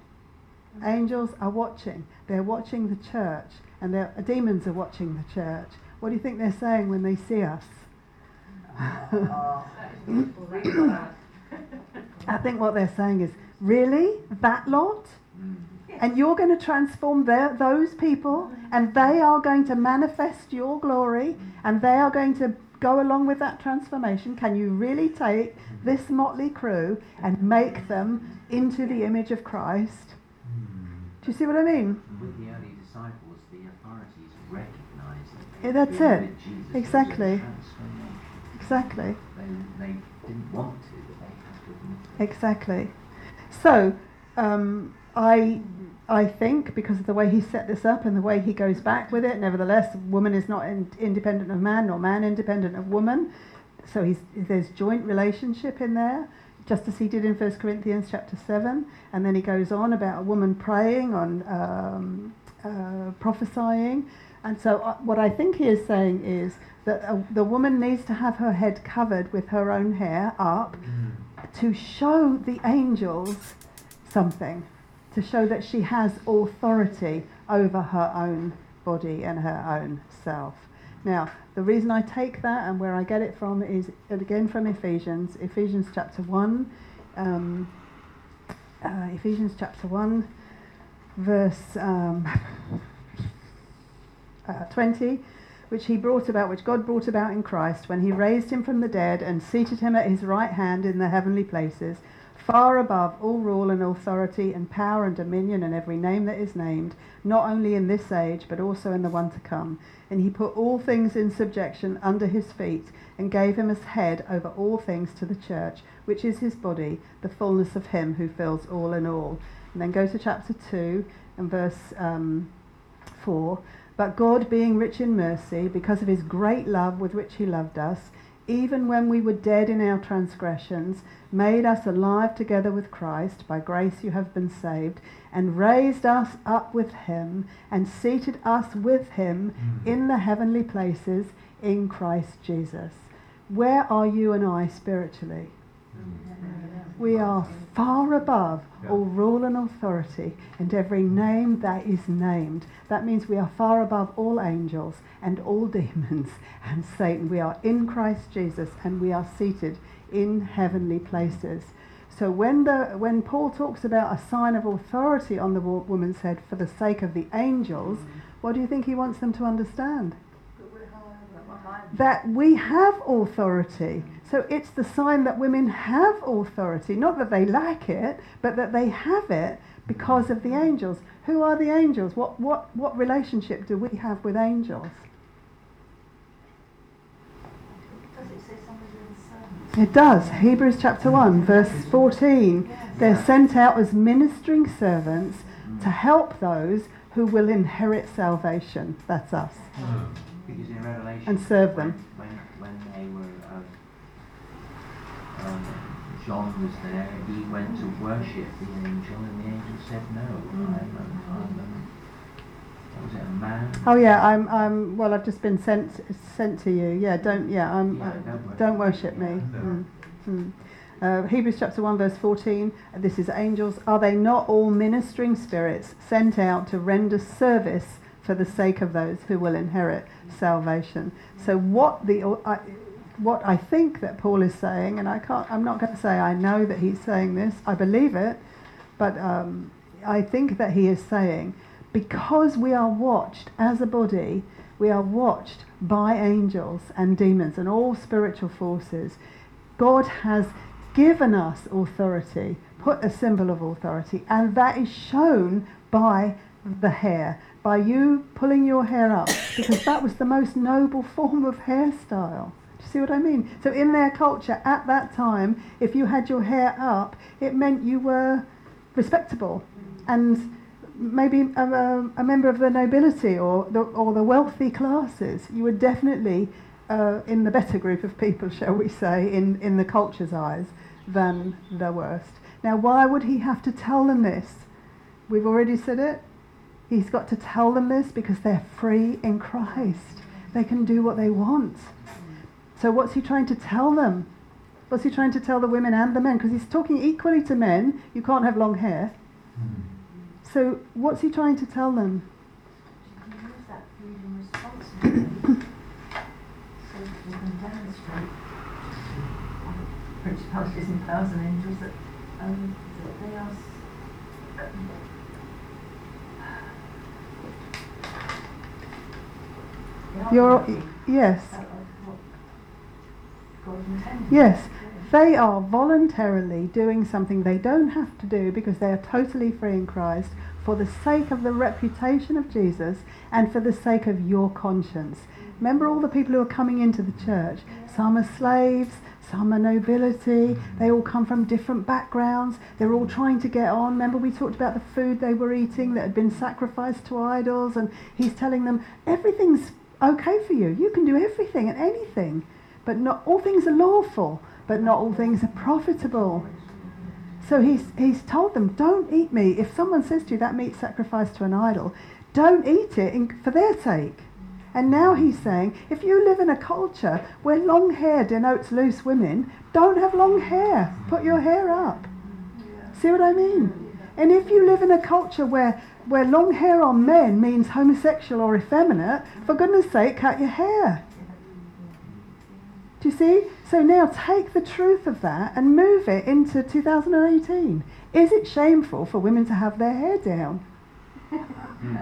Speaker 1: Angels are watching. They're watching the church, and demons are watching the church. What do you think they're saying when they see us? [LAUGHS] I think what they're saying is, really? That lot? And you're going to transform their, those people, and they are going to manifest your glory, and they are going to go along with that transformation. Can you really take this motley crew and make them into the image of Christ? Do you see what I mean? Mm.
Speaker 5: With the early disciples, the authorities recognised that
Speaker 1: Yeah, that's it.
Speaker 5: been with Jesus. It was a
Speaker 1: Exactly. Exactly.
Speaker 5: They, they didn't want to, but they had to.
Speaker 1: Exactly. So, um, I, I think because of the way he set this up and the way he goes back with it, nevertheless, woman is not in, independent of man, nor man independent of woman. So he's, there's joint relationship in there, just as he did in 1 Corinthians chapter 7. And then he goes on about a woman praying, on um, uh, prophesying. And so, uh, what I think he is saying is that uh, the woman needs to have her head covered with her own hair up to show the angels something, to show that she has authority over her own body and her own self. Now, the reason I take that and where I get it from is again from Ephesians, Ephesians chapter 1, um, uh, Ephesians chapter 1, verse um, uh, 20 which he brought about, which God brought about in Christ, when he raised him from the dead and seated him at his right hand in the heavenly places, far above all rule and authority and power and dominion and every name that is named, not only in this age, but also in the one to come. And he put all things in subjection under his feet, and gave him as head over all things to the church, which is his body, the fullness of him who fills all in all. And then go to chapter 2 and verse um, 4. But God, being rich in mercy, because of his great love with which he loved us, even when we were dead in our transgressions, made us alive together with Christ. By grace you have been saved, and raised us up with him, and seated us with him mm-hmm. in the heavenly places in Christ Jesus. Where are you and I spiritually? Mm-hmm. We are far above
Speaker 4: Yeah.
Speaker 1: all rule and authority and every name that is named. That means we are far above all angels and all [LAUGHS] demons and Satan. We are in Christ Jesus and we are seated in heavenly places. So when the when Paul talks about a sign of authority on the woman's head for the sake of the angels, mm. what do you think he wants them to understand? that we have authority. So it's the sign that women have authority, not that they lack it, but that they have it because of the angels. Who are the angels? What what what relationship do we have with angels?
Speaker 6: It say somebody with a servant?
Speaker 1: It does. Hebrews chapter 1 verse 14. They're sent out as ministering servants to help those who will inherit salvation. That's us. Hmm.
Speaker 5: Because in Revelation,
Speaker 1: And serve them.
Speaker 5: When, when they were, um, um, John was there, he went to worship the angel, and the angel said, "No, I'm, um, I'm what was it, a man?"
Speaker 1: Oh yeah, I'm I'm well I've just been sent sent to you. Yeah, don't yeah, I'm
Speaker 5: Yeah, don't worship.
Speaker 1: don't worship me.
Speaker 5: No.
Speaker 1: Mm, mm. Uh, Hebrews chapter 1 verse 14 uh, this is angels are they not all ministering spirits sent out to render service for the sake of those who will inherit salvation so what the uh, what I think that Paul is saying and I can't I'm not going to say I know that he's saying this I believe it but um, I think that he is saying because we are watched as a body we are watched by angels and demons and all spiritual forces God has given us authority, put a symbol of authority, and that is shown by the hair, by you pulling your hair up, because that was the most noble form of hairstyle. You see what I mean? So, in their culture at that time, if you had your hair up, it meant you were respectable and maybe a, a, a member of the nobility or the, or the wealthy classes. You were definitely uh, in the better group of people, [LAUGHS] shall we say, in, in the culture's eyes, than the worst. Now, why would he have to tell them this? We've already said it. He's got to tell them this because they're free in Christ. They can do what they want. So, what's he trying to tell them? What's he trying to tell the women and the men? Because he's talking equally to men. You can't have long hair. Mm-hmm. So, what's he trying to tell them?
Speaker 6: principalities and powers and angels that, um, that they are they are
Speaker 1: You're, yes yes. They are voluntarily doing something they don't have to do because they are totally free in Christ for the sake of the reputation of Jesus and for the sake of your conscience. Remember all the people who are coming into the church? Some are slaves, some are nobility, they all come from different backgrounds, they're all trying to get on. Remember, we talked about the food they were eating that had been sacrificed to idols, and he's telling them everything's okay for you, you can do everything and anything, but not all things are lawful, but not all things are profitable. So he's, he's told them, don't eat meat. If someone says to you that meat sacrificed to an idol, don't eat it in, for their sake. And now he's saying, if you live in a culture where long hair denotes loose women, don't have long hair. Put your hair up. See what I mean? And if you live in a culture where, where long hair on men means homosexual or effeminate, for goodness sake, cut your hair. Do you see? So now take the truth of that and move it into 2018. Is it shameful for women to have their hair down? Hmm.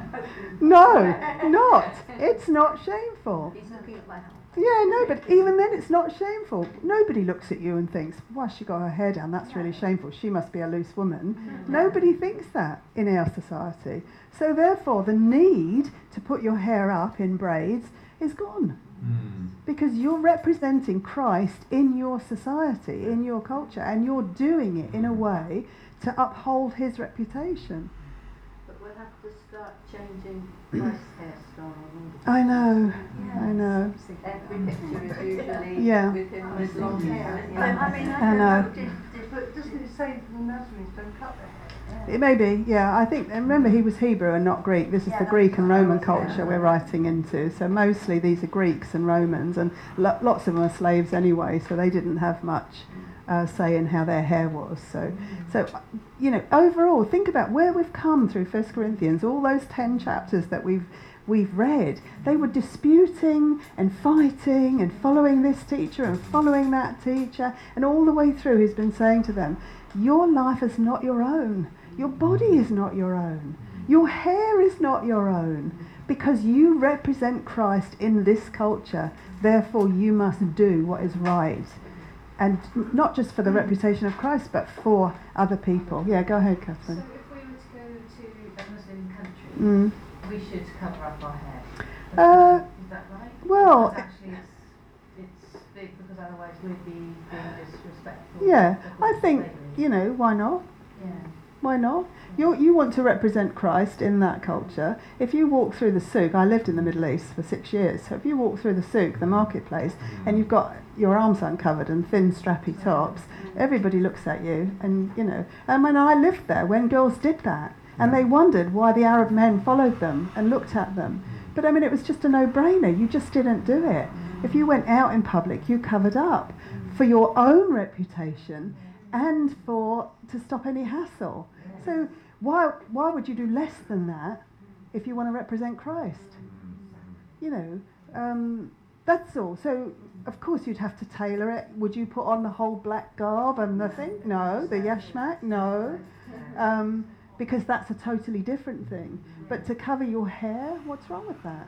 Speaker 1: No, not. It's not shameful.
Speaker 6: He's looking at my heart.
Speaker 1: Yeah, no, but even then it's not shameful. Nobody looks at you and thinks, why she got her hair down, that's really shameful. She must be a loose woman. Mm-hmm. Nobody thinks that in our society. So therefore the need to put your hair up in braids is gone. Hmm. Because you're representing Christ in your society, in your culture, and you're doing it in a hmm. way to uphold his reputation.
Speaker 8: But we'll have to start changing Christ's hairstyle.
Speaker 1: I know, I know.
Speaker 8: Every picture is usually
Speaker 1: Yeah.
Speaker 8: with him with long hair.
Speaker 3: I, I mean, I,
Speaker 1: I
Speaker 3: don't
Speaker 1: know.
Speaker 3: know, did, did, but doesn't it say that the Nazarenes don't cut their hair?
Speaker 1: It may be, yeah. I think, remember, he was Hebrew and not Greek. This is the Greek and Roman culture we're writing into. So mostly these are Greeks and Romans, and lo- lots of them are slaves anyway, so they didn't have much uh, say in how their hair was. So, so you know, overall, think about where we've come through First Corinthians. All those ten chapters that we've we've read, they were disputing and fighting and following this teacher and following that teacher, and all the way through, he's been saying to them, "Your life is not your own." Your body is not your own. Your hair is not your own. Because you represent Christ in this culture, therefore you must do what is right. And not just for the reputation of Christ, but for other people. Yeah, go ahead, Catherine.
Speaker 2: So if we were to go to a Muslim country,
Speaker 1: Mm.
Speaker 2: we should cover up our hair.
Speaker 1: Uh,
Speaker 2: is that right?
Speaker 1: well,
Speaker 2: Because actually it's, it's big because otherwise we'd be being disrespectful.
Speaker 1: Yeah, I think. You know, why not?
Speaker 2: Yeah.
Speaker 1: Why not? You, you want to represent Christ in that culture. If you walk through the souk, I lived in the Middle East for six years, so if you walk through the souk, the mm. marketplace, mm. and you've got your arms uncovered and thin strappy tops, mm. everybody looks at you, and you know. And when I lived there, when girls did that, and they wondered why the Arab men followed them and looked at them. But I mean, it was just a no-brainer. You just didn't do it. If you went out in public, you covered up for your own reputation and for to stop any hassle. So why why would you do less than that if you want to represent Christ? You know, um, that's all. So of course you'd have to tailor it. Would you put on the whole black garb and the thing? No, the yashmak. No, um, because that's a totally different thing. But to cover your hair, what's wrong with that?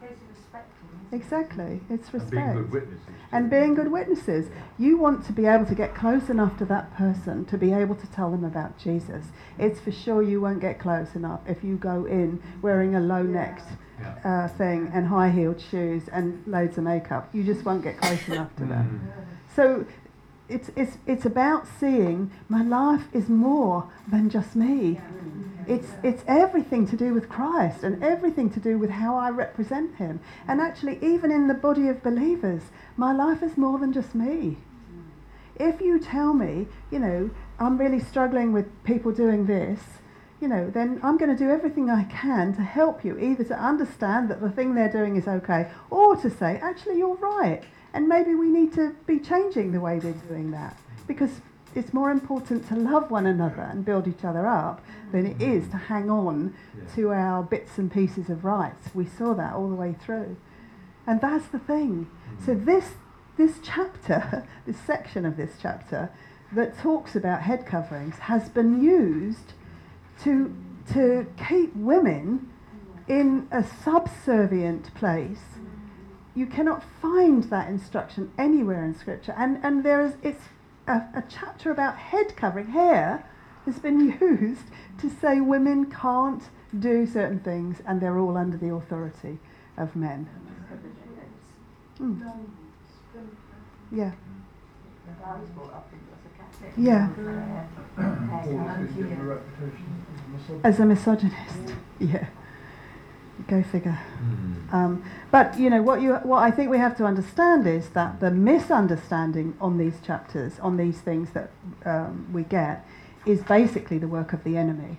Speaker 6: So it's respecting. isn't it?
Speaker 1: Exactly, it's
Speaker 4: And
Speaker 1: respect.
Speaker 4: being good witnesses.
Speaker 1: and being good witnesses. You want to be able to get close enough to that person to be able to tell them about Jesus. It's for sure you won't get close enough if you go in wearing a low necked
Speaker 4: Yeah.
Speaker 1: uh, thing and high heeled shoes and loads of makeup. You just won't get close enough to them.
Speaker 4: Mm.
Speaker 1: So it's, it's, it's about seeing my life is more than just me. It's, it's everything to do with Christ and everything to do with how I represent Him. And actually, even in the body of believers, my life is more than just me. If you tell me, you know, I'm really struggling with people doing this, you know, then I'm going to do everything I can to help you, either to understand that the thing they're doing is okay, or to say, actually, you're right, and maybe we need to be changing the way they're doing that. Because it's more important to love one another and build each other up than it is to hang on
Speaker 4: Yeah.
Speaker 1: to our bits and pieces of rights. We saw that all the way through. And that's the thing. So mm. this this chapter, [LAUGHS] this section of this chapter that talks about head coverings has been used to to keep women in a subservient place, you cannot find that instruction anywhere in Scripture. And, and there is, it's a, a chapter about head covering. Hair has been [LAUGHS] used to say women can't do certain things and they're all under the authority of men. Mm. Yeah.
Speaker 6: I was brought up in as a
Speaker 1: Yeah.
Speaker 7: Paul was given a reputation
Speaker 1: As a misogynist. [LAUGHS] Yeah. Go figure. Um, but you know what you what I think we have to understand is that the misunderstanding on these chapters, on these things that um, we get, is basically the work of the enemy,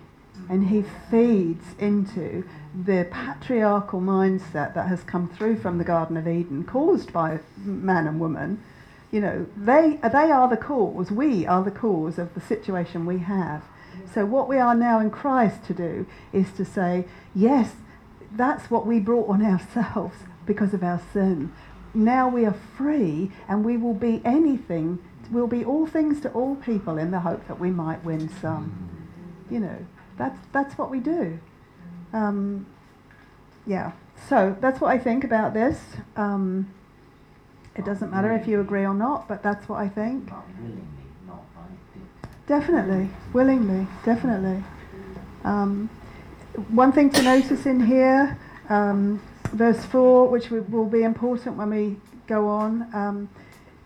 Speaker 1: and he feeds into the patriarchal mindset that has come through from the Garden of Eden, caused by man and woman. You know, they they are the cause. We are the cause of the situation we have. So what we are now in Christ to do is to say, yes, that's what we brought on ourselves because of our sin. Now we are free and we will be anything, we'll be all things to all people in the hope that we might win some. You know, that's, that's what we do. Um, yeah, so that's what I think about this. Um, it doesn't matter if you agree or not, but that's what I think.
Speaker 5: But willingly, not by dictate.
Speaker 1: Definitely, willingly, definitely. Um, one thing to notice in here, um, verse 4, which will- be important when we go on. Um,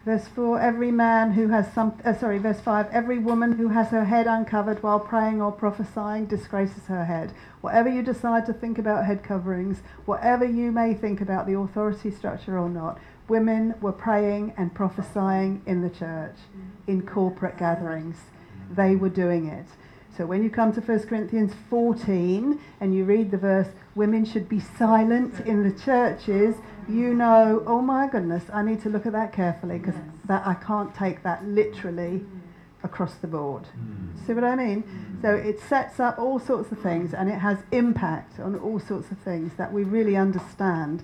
Speaker 1: verse 4 every man who has some, uh, sorry, verse 5 every woman who has her head uncovered while praying or prophesying disgraces her head. Whatever you decide to think about head coverings, whatever you may think about the authority structure or not, women were praying and prophesying in the church, in corporate gatherings. They were doing it. So when you come to 1 Corinthians 14 and you read the verse, women should be silent in the churches, you know, oh my goodness, I need to look at that carefully because that I can't take that literally across the board. See what I mean? So it sets up all sorts of things and it has impact on all sorts of things that we really understand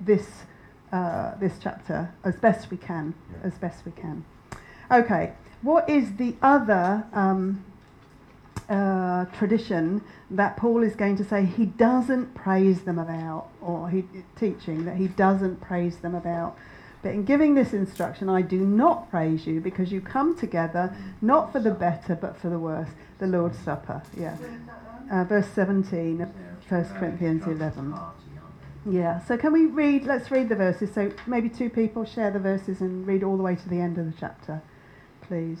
Speaker 1: this uh, this chapter as best we can,
Speaker 4: Yeah.
Speaker 1: as best we can. Okay, what is the other um, uh, tradition that Paul is going to say he doesn't praise them about, or he teaching that he doesn't praise them about? But in giving this instruction, I do not praise you because you come together not for the better but for the worse. The Lord's Supper, yeah. Uh, verse 17 of 1 Corinthians 11.
Speaker 5: Party, aren't they?
Speaker 1: Yeah, so can we read, let's read the verses. So maybe two people share the verses and read all the way to the end of the chapter, please.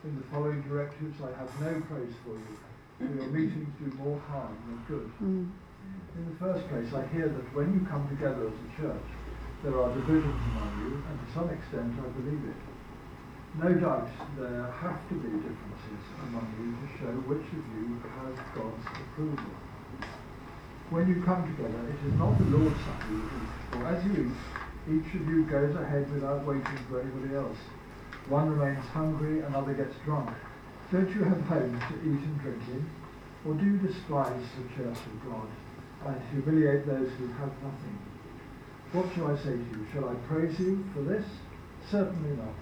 Speaker 7: In the following directives, I have no praise for you, for your meetings do more harm than good.
Speaker 1: Mm.
Speaker 7: In the first place, I hear that when you come together as a church, there are divisions among you, and to some extent I believe it. No doubt there have to be differences among you to show which of you has God's approval. When you come together, it is not the Lord's Supper you eat, for as you eat, each of you goes ahead without waiting for anybody else. One remains hungry, another gets drunk. Don't you have homes to eat and drink in? Or do you despise the church of God and humiliate those who have nothing? What shall I say to you? Shall I praise you for this? Certainly not.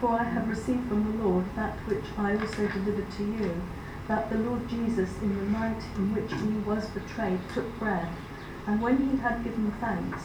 Speaker 2: For I have received from the Lord that which I also delivered to you, that the Lord Jesus, in the night in which he was betrayed, took bread, and when he had given thanks,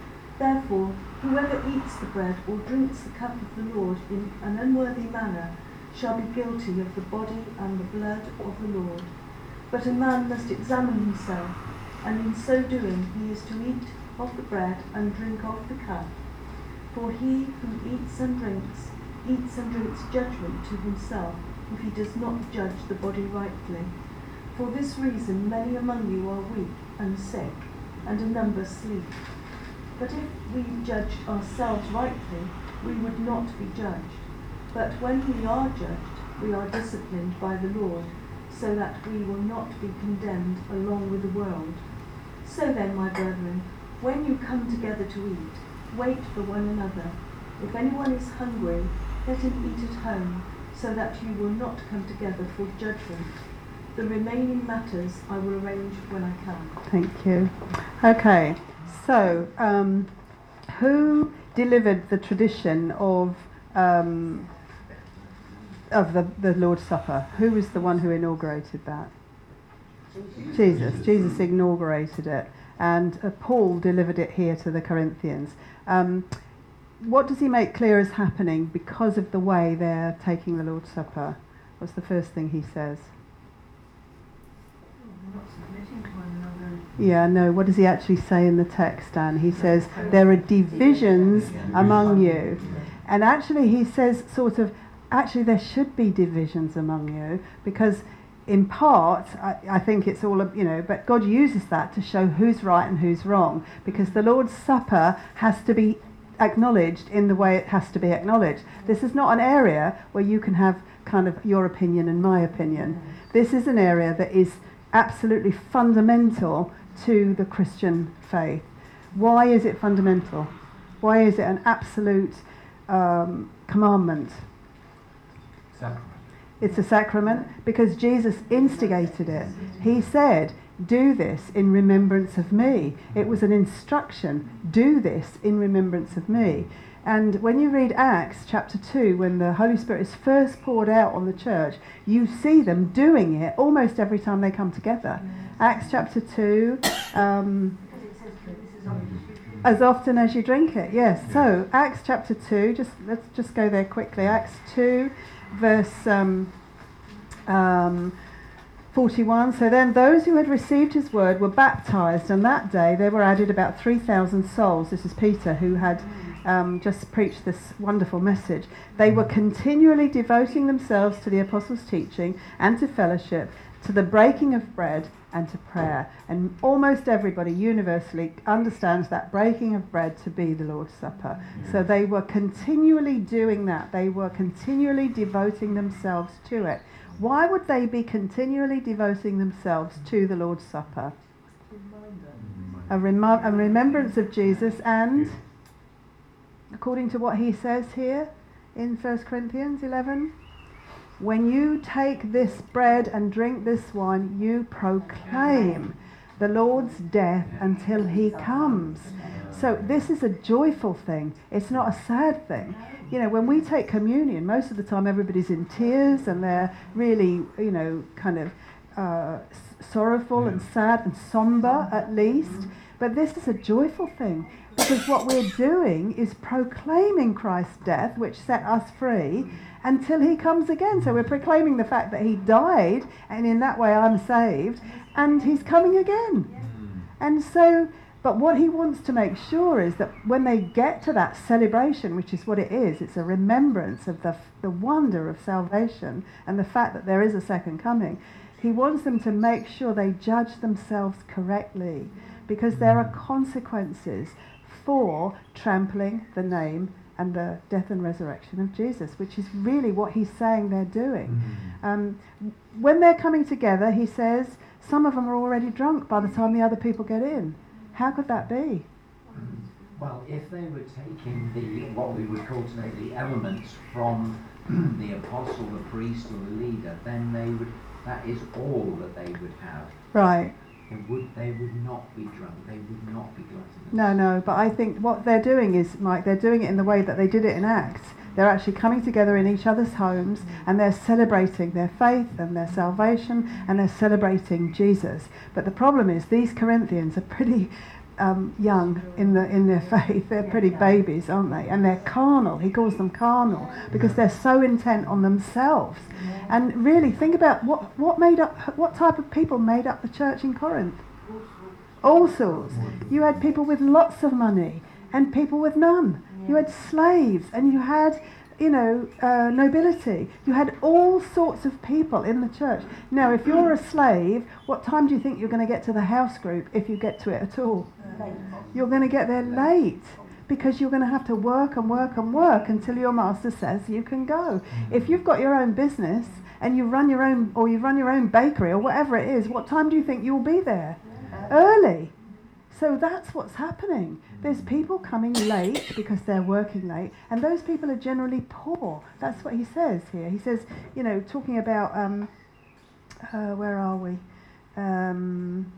Speaker 2: Therefore, whoever eats the bread or drinks the cup of the Lord in an unworthy manner shall be guilty of the body and the blood of the Lord. But a man must examine himself, and in so doing he is to eat of the bread and drink of the cup. For he who eats and drinks, eats and drinks judgment to himself, if he does not judge the body rightly. For this reason many among you are weak and sick, and a number sleep. But if we judged ourselves rightly, we would not be judged. But when we are judged, we are disciplined by the Lord, so that we will not be condemned along with the world.
Speaker 8: So then, my brethren, when you come together to eat, wait for one another. If anyone is hungry, let him eat at home, so that you will not come together for judgment. The remaining matters I will arrange when I come.
Speaker 1: Thank you. Okay, so um, who delivered the tradition of um, of the, the Lord's Supper? Who was the one who inaugurated that? Jesus. Jesus inaugurated it, and uh, Paul delivered it here to the Corinthians. Um, what does he make clear is happening because of the way they're taking the Lord's Supper? What's the first thing he says?
Speaker 2: Not submitting to one another.
Speaker 1: Yeah, no, what does he actually say in the text, Dan? He says, There are divisions among you. And actually, he says, sort of, actually, there should be divisions among you because, in part, I, I think it's all, you know, but God uses that to show who's right and who's wrong because the Lord's Supper has to be acknowledged in the way it has to be acknowledged. This is not an area where you can have kind of your opinion and my opinion. Mm. This is an area that is absolutely fundamental to the Christian faith. Why is it fundamental? Why is it an absolute um, commandment?
Speaker 5: Sacrament.
Speaker 1: It's a sacrament because Jesus instigated it. He said, Do this in remembrance of me. It was an instruction. Do this in remembrance of me. And when you read Acts chapter 2, when the Holy Spirit is first poured out on the church, you see them doing it almost every time they come together. Acts chapter 2, um,
Speaker 6: Because it says that this is on
Speaker 1: as often as you drink it, yes. So Acts chapter two. Just let's just go there quickly. Acts two, verse um, um, forty-one. So then those who had received his word were baptized, and that day there were added about three thousand souls. This is Peter who had. Um, just preached this wonderful message. They were continually devoting themselves to the apostles' teaching and to fellowship, to the breaking of bread and to prayer. And almost everybody universally understands that breaking of bread to be the Lord's Supper. So they were continually doing that. They were continually devoting themselves to it. Why would they be continually devoting themselves to the Lord's Supper? A, remo- a remembrance of Jesus and, according to what he says here in 1 Corinthians 11, when you take this bread and drink this wine, you proclaim the Lord's death until he comes. So this is a joyful thing. It's not a sad thing. You know, when we take communion, most of the time everybody's in tears and they're really, you know, kind of uh, sorrowful and sad and somber at least. But this is a joyful thing because what we're doing is proclaiming Christ's death, which set us free, until he comes again. So we're proclaiming the fact that he died, and in that way I'm saved, and he's coming again. Mm. And so, but what he wants to make sure is that when they get to that celebration, which is what it is, it's a remembrance of the, the wonder of salvation and the fact that there is a second coming. He wants them to make sure they judge themselves correctly because there are mm. consequences for trampling the name and the death and resurrection of Jesus, which is really what he's saying they're doing. Um, when they're coming together, he says, some of them are already drunk by the time the other people get in. How could that be?
Speaker 5: Well, if they were taking the what we would call today the elements from [CLEARS THROAT] the apostle, the priest, or the leader, then they would that is all that they would have.
Speaker 1: Right.
Speaker 5: They would they would not be drunk. They would not be gluttonous.
Speaker 1: No, no, but I think what they're doing is, Mike, they're doing it in the way that they did it in Acts. They're actually coming together in each other's homes and they're celebrating their faith and their salvation and they're celebrating Jesus. But the problem is, these Corinthians are pretty um, young in, the, in their [LAUGHS] faith. They're pretty babies, aren't they? And they're carnal. He calls them carnal because they're so intent on themselves. And really, think about what, what, made up, what type of people made up the church in Corinth all sorts. You had people with lots of money and people with none. You had slaves and you had, you know, uh, nobility. You had all sorts of people in the church. Now, if you're a slave, what time do you think you're going to get to the house group if you get to it at all? You're going to get there late because you're going to have to work and work and work until your master says you can go. If you've got your own business and you run your own or you run your own bakery or whatever it is, what time do you think you'll be there? Early. So that's what's happening. There's people coming late because they're working late, and those people are generally poor. That's what he says here. He says, you know, talking about um, uh, where are we? Um,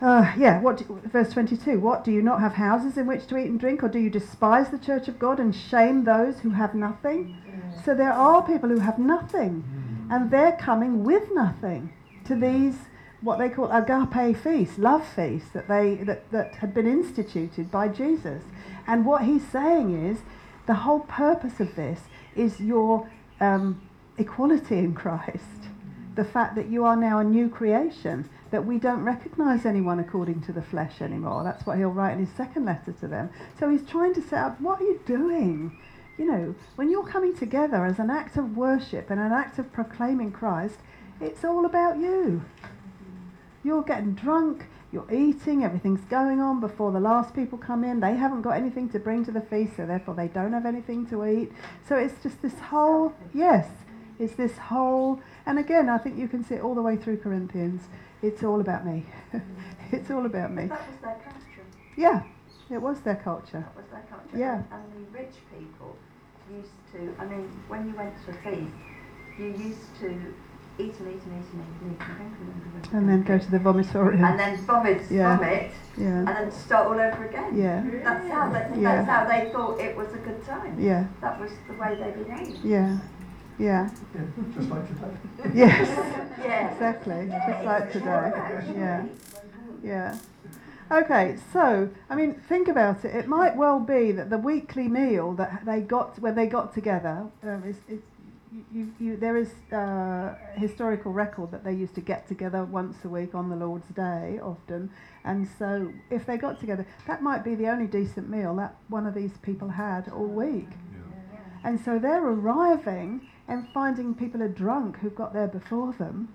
Speaker 1: uh, yeah, what do, verse 22 What do you not have houses in which to eat and drink, or do you despise the church of God and shame those who have nothing? So there are people who have nothing, and they're coming with nothing to these what they call agape feasts, love feasts that they that, that had been instituted by Jesus. And what he's saying is the whole purpose of this is your um, equality in Christ. The fact that you are now a new creation, that we don't recognize anyone according to the flesh anymore. That's what he'll write in his second letter to them. So he's trying to set up what are you doing? You know, when you're coming together as an act of worship and an act of proclaiming Christ, it's all about you. You're getting drunk, you're eating, everything's going on before the last people come in. They haven't got anything to bring to the feast, so therefore they don't have anything to eat. So it's just this whole, yes, it's this whole, and again, I think you can see it all the way through Corinthians. It's all about me. [LAUGHS] it's all about me.
Speaker 6: That was their culture.
Speaker 1: Yeah, it was their culture.
Speaker 6: That was their culture.
Speaker 1: Yeah.
Speaker 6: And the rich people used to, I mean, when you went to a feast, you used to and
Speaker 1: then go to the vomitorium.
Speaker 6: And then vomit,
Speaker 1: Yeah.
Speaker 6: vomit, and then start all over again.
Speaker 1: yeah,
Speaker 6: That's how they,
Speaker 1: Yeah.
Speaker 6: that's how they thought it was a good time.
Speaker 1: yeah,
Speaker 6: That was the way they behaved.
Speaker 1: yeah, yeah.
Speaker 7: Yeah, just like today.
Speaker 1: Yes,
Speaker 6: Yeah.
Speaker 1: exactly. Just like today. Yeah. Yeah. Okay, so I mean, think about it. It might well be that the weekly meal that they got when they got together um, is, is you, you, there is uh, historical record that they used to get together once a week on the Lord's Day often, and so if they got together, that might be the only decent meal that one of these people had all week.
Speaker 4: Yeah.
Speaker 1: And so they're arriving and finding people are drunk who've got there before them.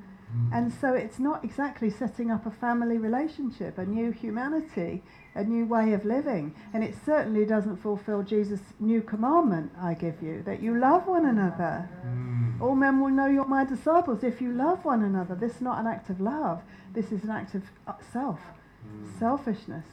Speaker 1: And so it's not exactly setting up a family relationship, a new humanity, a new way of living. And it certainly doesn't fulfill Jesus' new commandment I give you that you love one another.
Speaker 4: Mm.
Speaker 1: All men will know you're my disciples if you love one another. This is not an act of love, this is an act of uh, self,
Speaker 4: Mm.
Speaker 1: selfishness.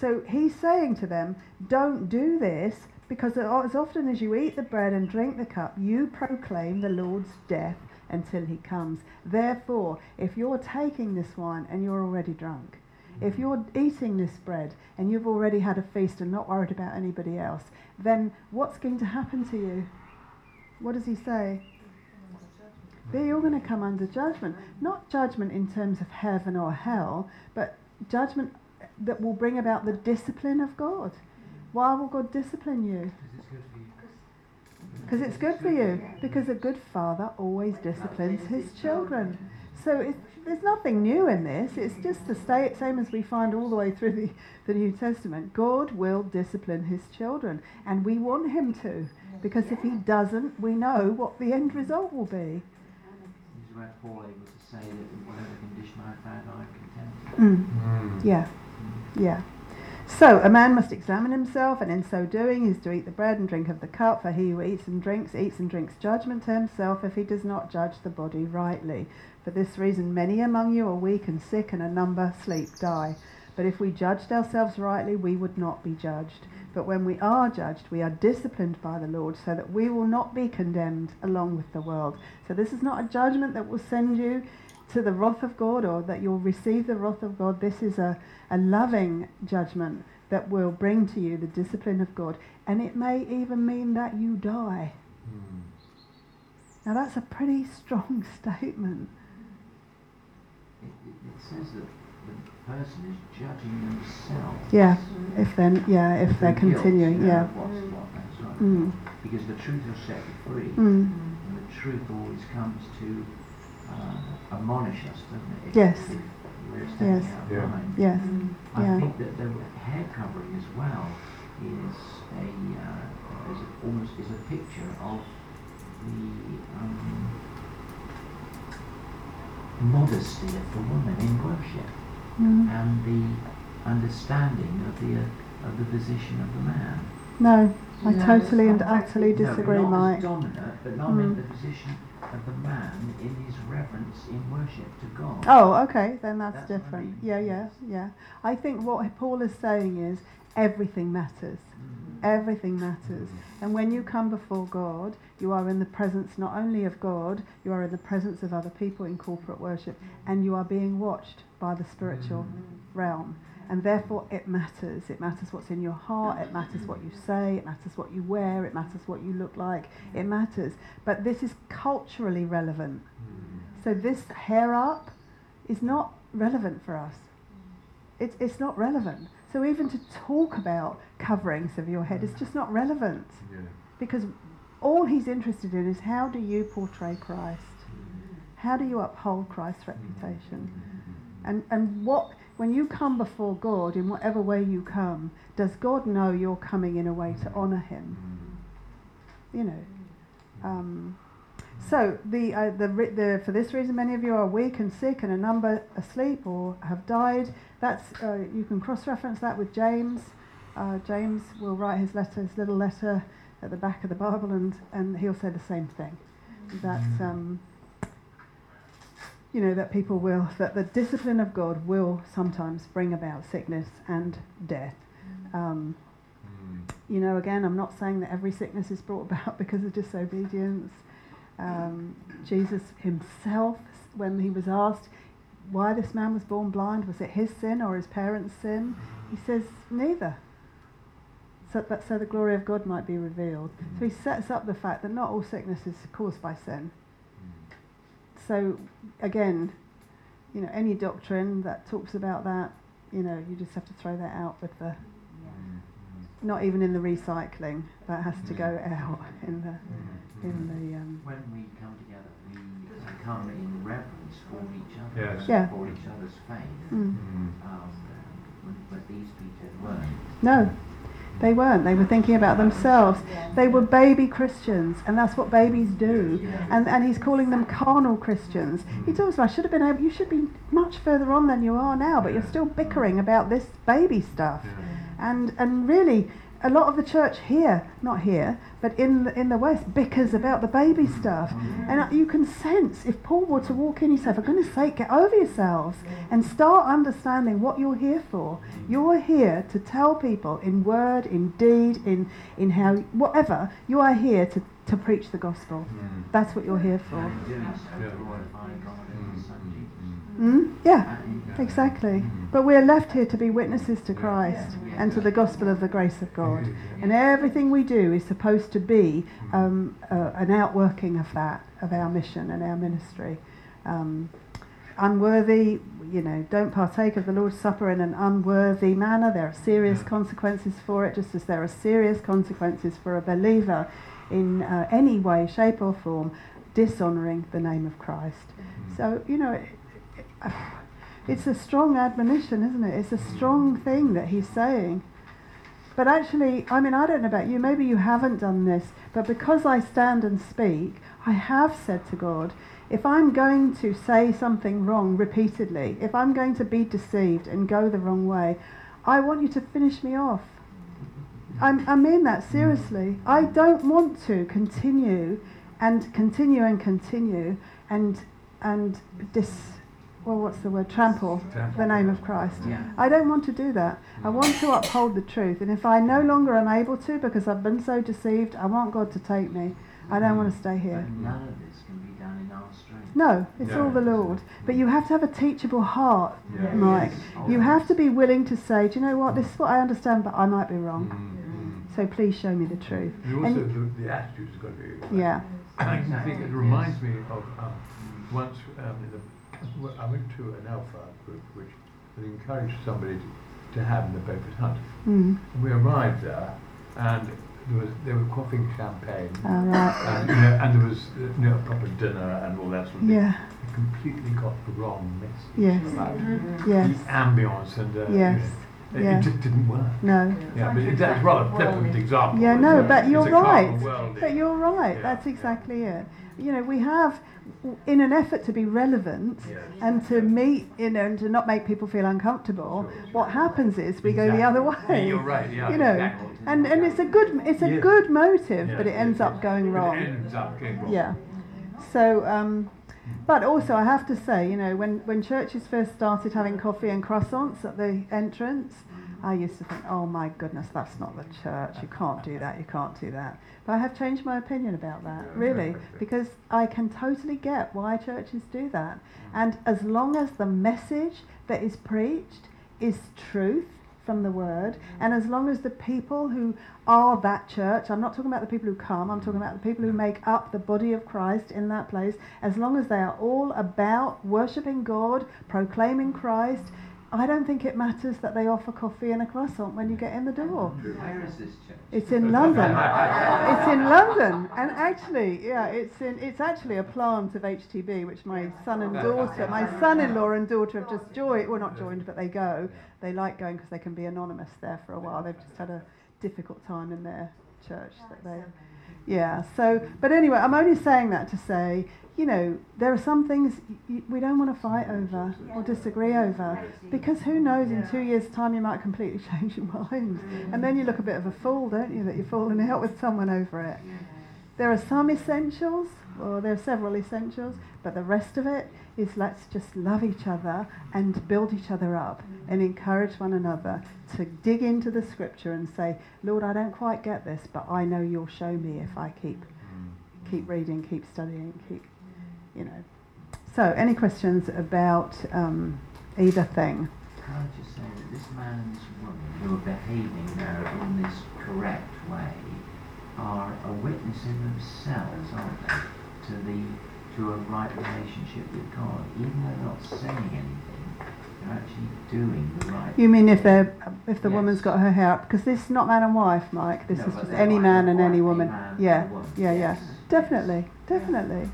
Speaker 1: So he's saying to them, don't do this because as often as you eat the bread and drink the cup, you proclaim the Lord's death until he comes. Therefore, if you're taking this wine and you're already drunk, if you're eating this bread and you've already had a feast and not worried about anybody else, then what's going to happen to you? What does he say? Then you're all going to come under judgment. Not judgment in terms of heaven or hell, but judgment that will bring about the discipline of God. Why will God discipline you.
Speaker 5: Because it's good for you.
Speaker 1: Because a good father always disciplines his children. So it, there's nothing new in this. It's just the sta- same as we find all the way through the, the New Testament. God will discipline his children, and we want him to. Because if he doesn't, we know what the end result will be.
Speaker 5: Is where Paul able to say that whatever condition I found, I am content.
Speaker 1: Mm.
Speaker 4: Mm.
Speaker 1: Yeah, yeah. So a man must examine himself, and in so doing is to eat the bread and drink of the cup. For he who eats and drinks, eats and drinks judgment to himself, if he does not judge the body rightly. For this reason, many among you are weak and sick, and a number sleep, die. But if we judged ourselves rightly, we would not be judged. But when we are judged, we are disciplined by the Lord, so that we will not be condemned along with the world. So this is not a judgment that will send you to the wrath of God or that you'll receive the wrath of God. This is a, a loving judgment that will bring to you the discipline of God. And it may even mean that you die.
Speaker 4: Mm.
Speaker 1: Now that's a pretty [LAUGHS] strong statement.
Speaker 5: It, it, it says that the person is judging themselves.
Speaker 1: Yeah, if then, yeah, if they're
Speaker 5: The guilt,
Speaker 1: continuing,
Speaker 5: you know,
Speaker 1: yeah.
Speaker 5: What's what, that's right.
Speaker 1: Mm,
Speaker 5: Because the truth will set you free.
Speaker 1: mm,
Speaker 5: And the truth always comes to uh, admonish us, doesn't it? If-
Speaker 1: Yes.
Speaker 5: If we're stepping
Speaker 1: Yes.
Speaker 5: out
Speaker 4: Yeah.
Speaker 5: line.
Speaker 1: yes,
Speaker 5: I
Speaker 1: yeah.
Speaker 5: think that the hair covering as well is a uh, is a, almost is a picture of the um, modesty of the woman in worship
Speaker 1: Mm,
Speaker 5: and the understanding of the uh, of the position of the man.
Speaker 1: No, I
Speaker 2: No,
Speaker 1: totally and utterly
Speaker 5: No,
Speaker 1: disagree,
Speaker 5: not
Speaker 1: Mike.
Speaker 5: dominant, but not
Speaker 1: Mm.
Speaker 5: in the position of the man in his reverence in worship to God.
Speaker 1: Oh, okay, then that's,
Speaker 5: That's what I
Speaker 1: different.
Speaker 5: mean.
Speaker 1: Yeah, yeah, yeah. I think what Paul is saying is everything matters. Everything matters. Mm-hmm. And when you come before God, you are in the presence not only of God, you are in the presence of other people in corporate worship, mm-hmm. and you are being watched by the spiritual mm-hmm. realm. And therefore, it matters. It matters what's in your heart, it matters what you say, it matters what you wear, it matters what you look like. It matters. But this is culturally relevant. So, this hair up is not relevant for us. It's, it's not relevant. So, even to talk about coverings of your head is just not relevant
Speaker 4: Yeah.
Speaker 1: because all he's interested in is how do you portray Christ? How do you uphold Christ's reputation? And, and what, when you come before God, in whatever way you come, does God know you're coming in a way to honour him? You know. Um, so the, uh, the, ri- the, for this reason, many of you are weak and sick, and a number asleep or have died. That's uh, you can cross-reference that with James. Uh, James will write his letter, his little letter, at the back of the Bible, and, and he'll say the same thing. That um, you know that people will that the discipline of God will sometimes bring about sickness and death. Um, you know, again, I'm not saying that every sickness is brought [LAUGHS] about because of disobedience. Um, Jesus himself, when he was asked why this man was born blind, was it his sin or his parents' sin? He says, neither. So that so the glory of God might be revealed. So he sets up the fact that not all sickness is caused by sin. So again, you know, any doctrine that talks about that, you know, you just have to throw that out with the not even in the recycling. That has to go out in the in the um,
Speaker 5: When we come together, we come in reverence for each other,
Speaker 4: Yes.
Speaker 1: Yeah.
Speaker 5: for each other's faith.
Speaker 1: mm.
Speaker 5: Um, but these people weren't.
Speaker 1: No, they weren't. They were thinking about themselves. They were baby Christians, and that's what babies do. And and he's calling them carnal Christians. He talks about I should have been able. You should be much further on than you are now, but you're still bickering about this baby stuff. And and really, a lot of the church here, not here, but in the, in the West, bickers about the baby stuff. And uh, you can sense if Paul were to walk in, he said, "For goodness' sake, get over yourselves and start understanding what you're here for. You're here to tell people in word, in deed, in in how whatever you are here to." To preach the gospel. That's what you're here for. Mm? Yeah, exactly. But we're left here to be witnesses to Christ and to the gospel of the grace of God. And everything we do is supposed to be um, uh, an outworking of that, of our mission and our ministry. Um, unworthy, you know, don't partake of the Lord's Supper in an unworthy manner. There are serious consequences for it, just as there are serious consequences for a believer in uh, any way, shape, or form dishonouring the name of Christ. So, you know, [SIGHS] it's a strong admonition, isn't it? It's a strong thing that he's saying. But actually, I mean, I don't know about you, maybe you haven't done this, but because I stand and speak, I have said to God, if I'm going to say something wrong repeatedly, if I'm going to be deceived and go the wrong way, I want you to finish me off. I'm, I mean that seriously. I don't want to continue and continue and continue and and dis well what's the word trample the name of Christ.
Speaker 5: Yeah.
Speaker 1: I don't want to do that. I want to uphold the truth. And if I no longer am able to because I've been so deceived, I want God to take me. I don't want to stay here.
Speaker 5: But none of this can be done in our strength.
Speaker 1: No, it's
Speaker 4: No.
Speaker 1: all the Lord. But you have to have a teachable heart,
Speaker 4: Yeah.
Speaker 1: Mike.
Speaker 5: Yes.
Speaker 1: You have to be willing to say, do you know what, this is what I understand, but I might be wrong.
Speaker 4: Mm.
Speaker 1: So please show me the truth.
Speaker 4: And also
Speaker 1: And-
Speaker 4: the, the attitude's got to be. right.
Speaker 1: Yeah.
Speaker 4: I think it reminds me of um, once um, in the, well, I went to an Alpha group which had encouraged somebody to, to have in the Beaufort Hunt.
Speaker 1: Mm.
Speaker 4: And we arrived there and there was, they were quaffing champagne.
Speaker 1: All right.
Speaker 4: And, you know, and there was uh, you know, a proper dinner and all that sort of thing.
Speaker 1: Yeah.
Speaker 4: They completely got the wrong message
Speaker 1: Yes.
Speaker 4: about
Speaker 1: Yes.
Speaker 4: the ambience and uh, you
Speaker 1: Yes.
Speaker 4: know, It,
Speaker 1: Yeah.
Speaker 4: it just didn't work.
Speaker 1: No.
Speaker 4: Yeah, but that's rather a flippant example.
Speaker 1: Yeah, no, but you're right. But you're right.
Speaker 4: Yeah,
Speaker 1: That's
Speaker 4: yeah.
Speaker 1: exactly it. You know, we have, in an effort to be relevant and to meet, you know, and to not make people feel uncomfortable,
Speaker 4: Sure, sure.
Speaker 1: what happens is we go the
Speaker 4: Exactly.
Speaker 1: other
Speaker 4: Yeah,
Speaker 1: way.
Speaker 4: You're right, yeah.
Speaker 1: You know,
Speaker 4: exactly.
Speaker 1: and and it's a good it's a good motive,
Speaker 4: Yeah,
Speaker 1: but it ends up going wrong.
Speaker 4: It ends up going wrong.
Speaker 1: Yeah. So, um, but also I have to say, you know, when, when churches first started having coffee and croissants at the entrance, I used to think, oh my goodness, that's not the church. You can't do that. You can't do that. But I have changed my opinion about that, really, because I can totally get why churches do that. Mm. And as long as the message that is preached is truth from the word, mm. and as long as the people who are that church, I'm not talking about the people who come, I'm talking about the people who mm. make up the body of Christ in that place, as long as they are all about worshipping God, proclaiming Christ, I don't think it matters that they offer coffee and a croissant when you get in the door.
Speaker 5: Where is this church?
Speaker 1: It's in [LAUGHS] London. it's in London, and actually, yeah, it's in. It's actually a plant of HTB, which my son and daughter, my son-in-law and daughter have just joined. Well, not joined, but they go. They like going because they can be anonymous there for a while. They've just had a difficult time in their church that they. Yeah. So, but anyway, I'm only saying that to say, you know, there are some things we don't want to fight over or disagree over because who knows? In two years' time, you might completely [LAUGHS] change your mind, and then you look a bit of a fool, don't you? That you're falling out with someone over it. There are some essentials, or there are several essentials, but the rest of it is let's just love each other and build each other up and encourage one another to dig into the scripture and say, Lord, I don't quite get this, but I know you'll show me if I keep keep reading, keep studying, keep, you know. So, any questions about um, either thing?
Speaker 5: Can I just say that this man and this woman who are behaving now in this correct way are a witness in themselves, aren't they, to the to a right relationship with God. Even though they're not saying anything, they're actually doing the right.
Speaker 1: You mean if they're if the
Speaker 5: Yes.
Speaker 1: woman's got her hair up? Because this is not man and wife, Mike. This
Speaker 5: No,
Speaker 1: is just any man and any woman.
Speaker 5: man
Speaker 1: Yeah,
Speaker 5: woman.
Speaker 1: yeah, yeah.
Speaker 5: Yes.
Speaker 1: Definitely, definitely.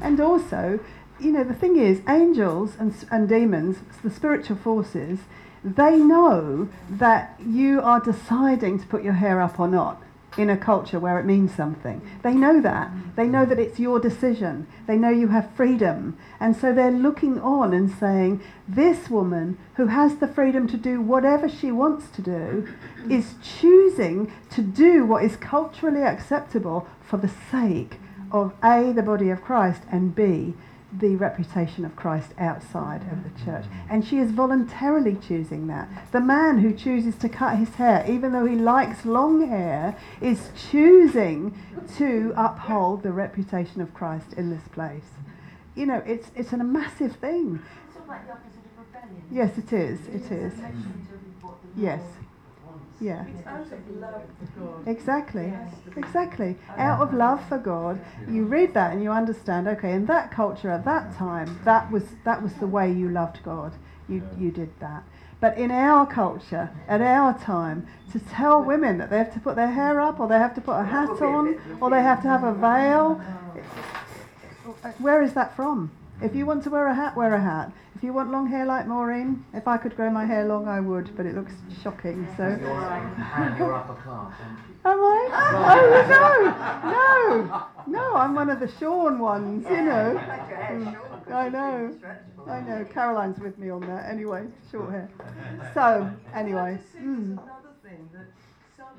Speaker 1: And also, you know, the thing is, angels and, and demons, the spiritual forces, they know that you are deciding to put your hair up or not in a culture where it means something. They know that. They know that it's your decision. They know you have freedom. And so they're looking on and saying, this woman who has the freedom to do whatever she wants to do is choosing to do what is culturally acceptable for the sake of A, the body of Christ, and B, the reputation of Christ outside of the church. Mm-hmm. And she is voluntarily choosing that. The man who chooses to cut his hair, even though he likes long hair, is choosing to uphold the reputation of Christ in this place. You know, it's, it's a massive thing.
Speaker 6: It's sort of like the opposite of rebellion.
Speaker 1: Yes, it is. It is.
Speaker 6: Submission to what the
Speaker 1: Yes. Yeah.
Speaker 3: It's out of love for God.
Speaker 1: Exactly.
Speaker 3: Yes.
Speaker 1: Exactly. Out of love for God, you read that and you understand. Okay, in that culture at that time, that was that was the way you loved God. You you did that. But in our culture, at our time, to tell women that they have to put their hair up, or they have to put a hat on, or they have to have a veil, oh. where is that from? If you want to wear a hat, wear a hat. If you want long hair like Maureen, if I could grow my hair long, I would, but it looks shocking. So.
Speaker 5: You're, you're upper class, aren't you?
Speaker 1: Am I? Oh no, no, no! I'm one of the shorn ones, you know. Mm, I know, I know. Caroline's with me on that. Anyway, short hair. [LAUGHS] So anyway,
Speaker 3: Can I just say
Speaker 1: mm,
Speaker 3: there's another thing that some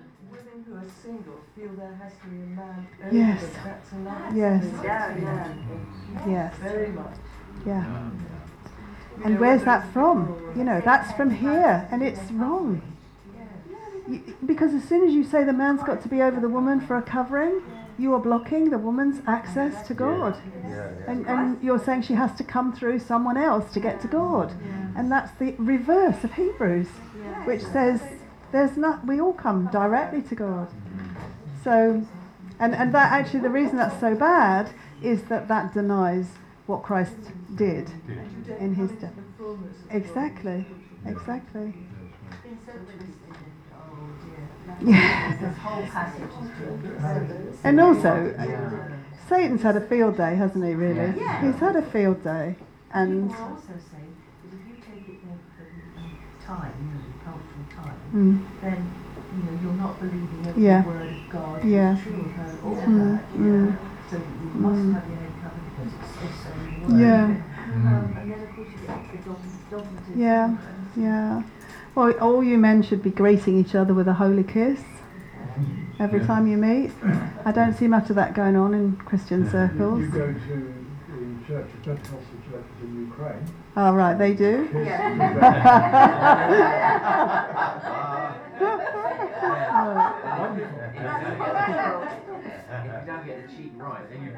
Speaker 3: women single feel there has to be a man over
Speaker 1: Yes.
Speaker 3: them. That's another
Speaker 1: Yes.
Speaker 6: Yeah, yeah.
Speaker 1: yes,
Speaker 3: Very much.
Speaker 1: yeah.
Speaker 3: You
Speaker 1: And
Speaker 3: know,
Speaker 1: where's that from? You know, that's from here, and it's wrong. You, because as soon as you say the man's got to be over the woman for a covering, you are blocking the woman's access to God.
Speaker 4: Yeah, yeah.
Speaker 1: And, and you're saying she has to come through someone else to get to God. And that's the reverse of Hebrews, which says there's not we all come directly to God. So and, and that actually the reason that's so bad is that that denies what Christ did in his death.
Speaker 3: come into the fullness of God.
Speaker 1: Exactly. Exactly.
Speaker 6: It's been so twisted and.
Speaker 1: Yeah.
Speaker 6: This whole passage is
Speaker 1: And also
Speaker 5: Yeah.
Speaker 1: Satan's had a field day, hasn't he really?
Speaker 6: Yeah.
Speaker 1: He's had a field day. And
Speaker 2: also say that if you take it there for time, you know, the cultural
Speaker 3: time,
Speaker 1: Mm.
Speaker 3: then you know you're not believing every
Speaker 1: Yeah.
Speaker 3: word of God
Speaker 1: Yeah.
Speaker 3: is true of her, all of
Speaker 1: Mm,
Speaker 3: that, you know.
Speaker 1: mm.
Speaker 3: So you must
Speaker 1: Mm.
Speaker 3: have your head covered because it's, it's saying the word.
Speaker 1: Yeah.
Speaker 6: Um, and then of course you get the dogm- dogmatism.
Speaker 1: Yeah. Yeah. Well, all you men should be greeting each other with a holy kiss every
Speaker 4: Yeah.
Speaker 1: time you meet. I don't see much of that going on in Christian
Speaker 7: You,
Speaker 1: circles.
Speaker 7: you go to the church, the Pentecostal churches in Ukraine.
Speaker 1: Oh, right, they do.
Speaker 7: kiss
Speaker 6: Yeah.
Speaker 7: is very-
Speaker 5: If you don't get the cheek right, then you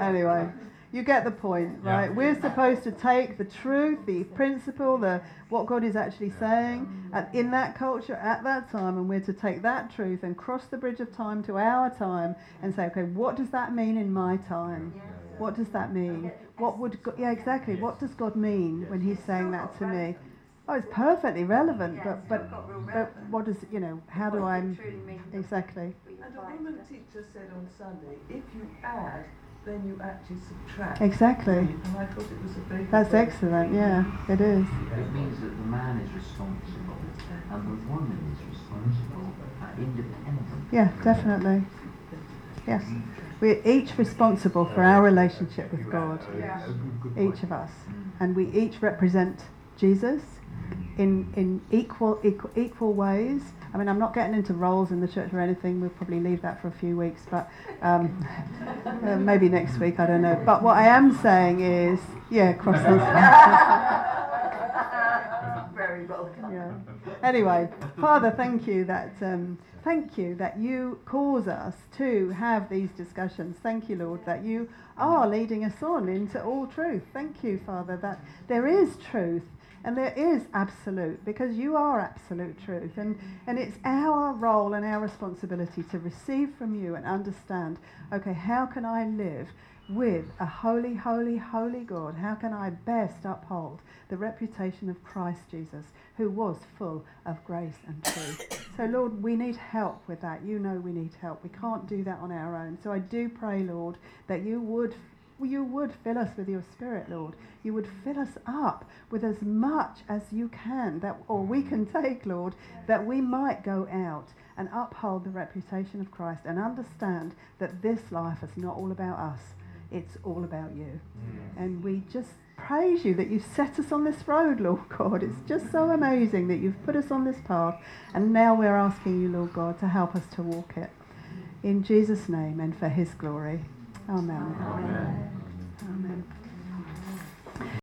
Speaker 1: anyway, you get the point,
Speaker 4: Yeah.
Speaker 1: right? We're supposed to take the truth, the principle, the what God is actually saying at, in that culture at that time, and we're to take that truth and cross the bridge of time to our time and say, okay, what does that mean in my time?
Speaker 6: Yes.
Speaker 1: What does that mean? What would God, yeah exactly? What does God mean when He's saying that to me? Oh, it's perfectly relevant, but but but what does you know? How do I
Speaker 6: does it truly mean
Speaker 1: exactly?
Speaker 3: And a woman teacher said on Sunday, if you add, then you actually subtract.
Speaker 1: Exactly.
Speaker 3: And I thought it was a very good
Speaker 1: That's
Speaker 3: way
Speaker 1: excellent. Yeah, it is.
Speaker 5: It means that the man is responsible and the woman is responsible, uh, independent.
Speaker 1: Yeah, definitely. Yes, we're each responsible for our relationship with God. Each of us, and we each represent Jesus in in equal equal, equal ways. I mean, I'm not getting into roles in the church or anything. We'll probably leave that for a few weeks, but um, [LAUGHS] uh, maybe next week. I don't know. But what I am saying is, yeah, cross those. [LAUGHS]
Speaker 6: Very welcome.
Speaker 1: yeah. Anyway, Father, thank you that um, thank you that you cause us to have these discussions. Thank you, Lord, that you are leading us on into all truth. Thank you, Father, that there is truth and there is absolute because you are absolute truth. And, and it's our role and our responsibility to receive from you and understand okay how can i live with a holy holy holy god? How can i best uphold the reputation of christ jesus who was full of grace and truth? So lord we need help with that. You know we need help. We can't do that on our own. So i do pray lord that you would you would fill us with your spirit, Lord. You would fill us up with as much as you can, that or we can mm. take, Lord, that we might go out and uphold the reputation of Christ and understand that this life is not all about us. It's all about you. Mm. And we just praise you that you've set us on this road, Lord God. It's just so amazing that you've put us on this path. And now we're asking you, Lord God, to help us to walk it. In Jesus' name and for his glory. Amen.
Speaker 4: Amen.
Speaker 1: Amen.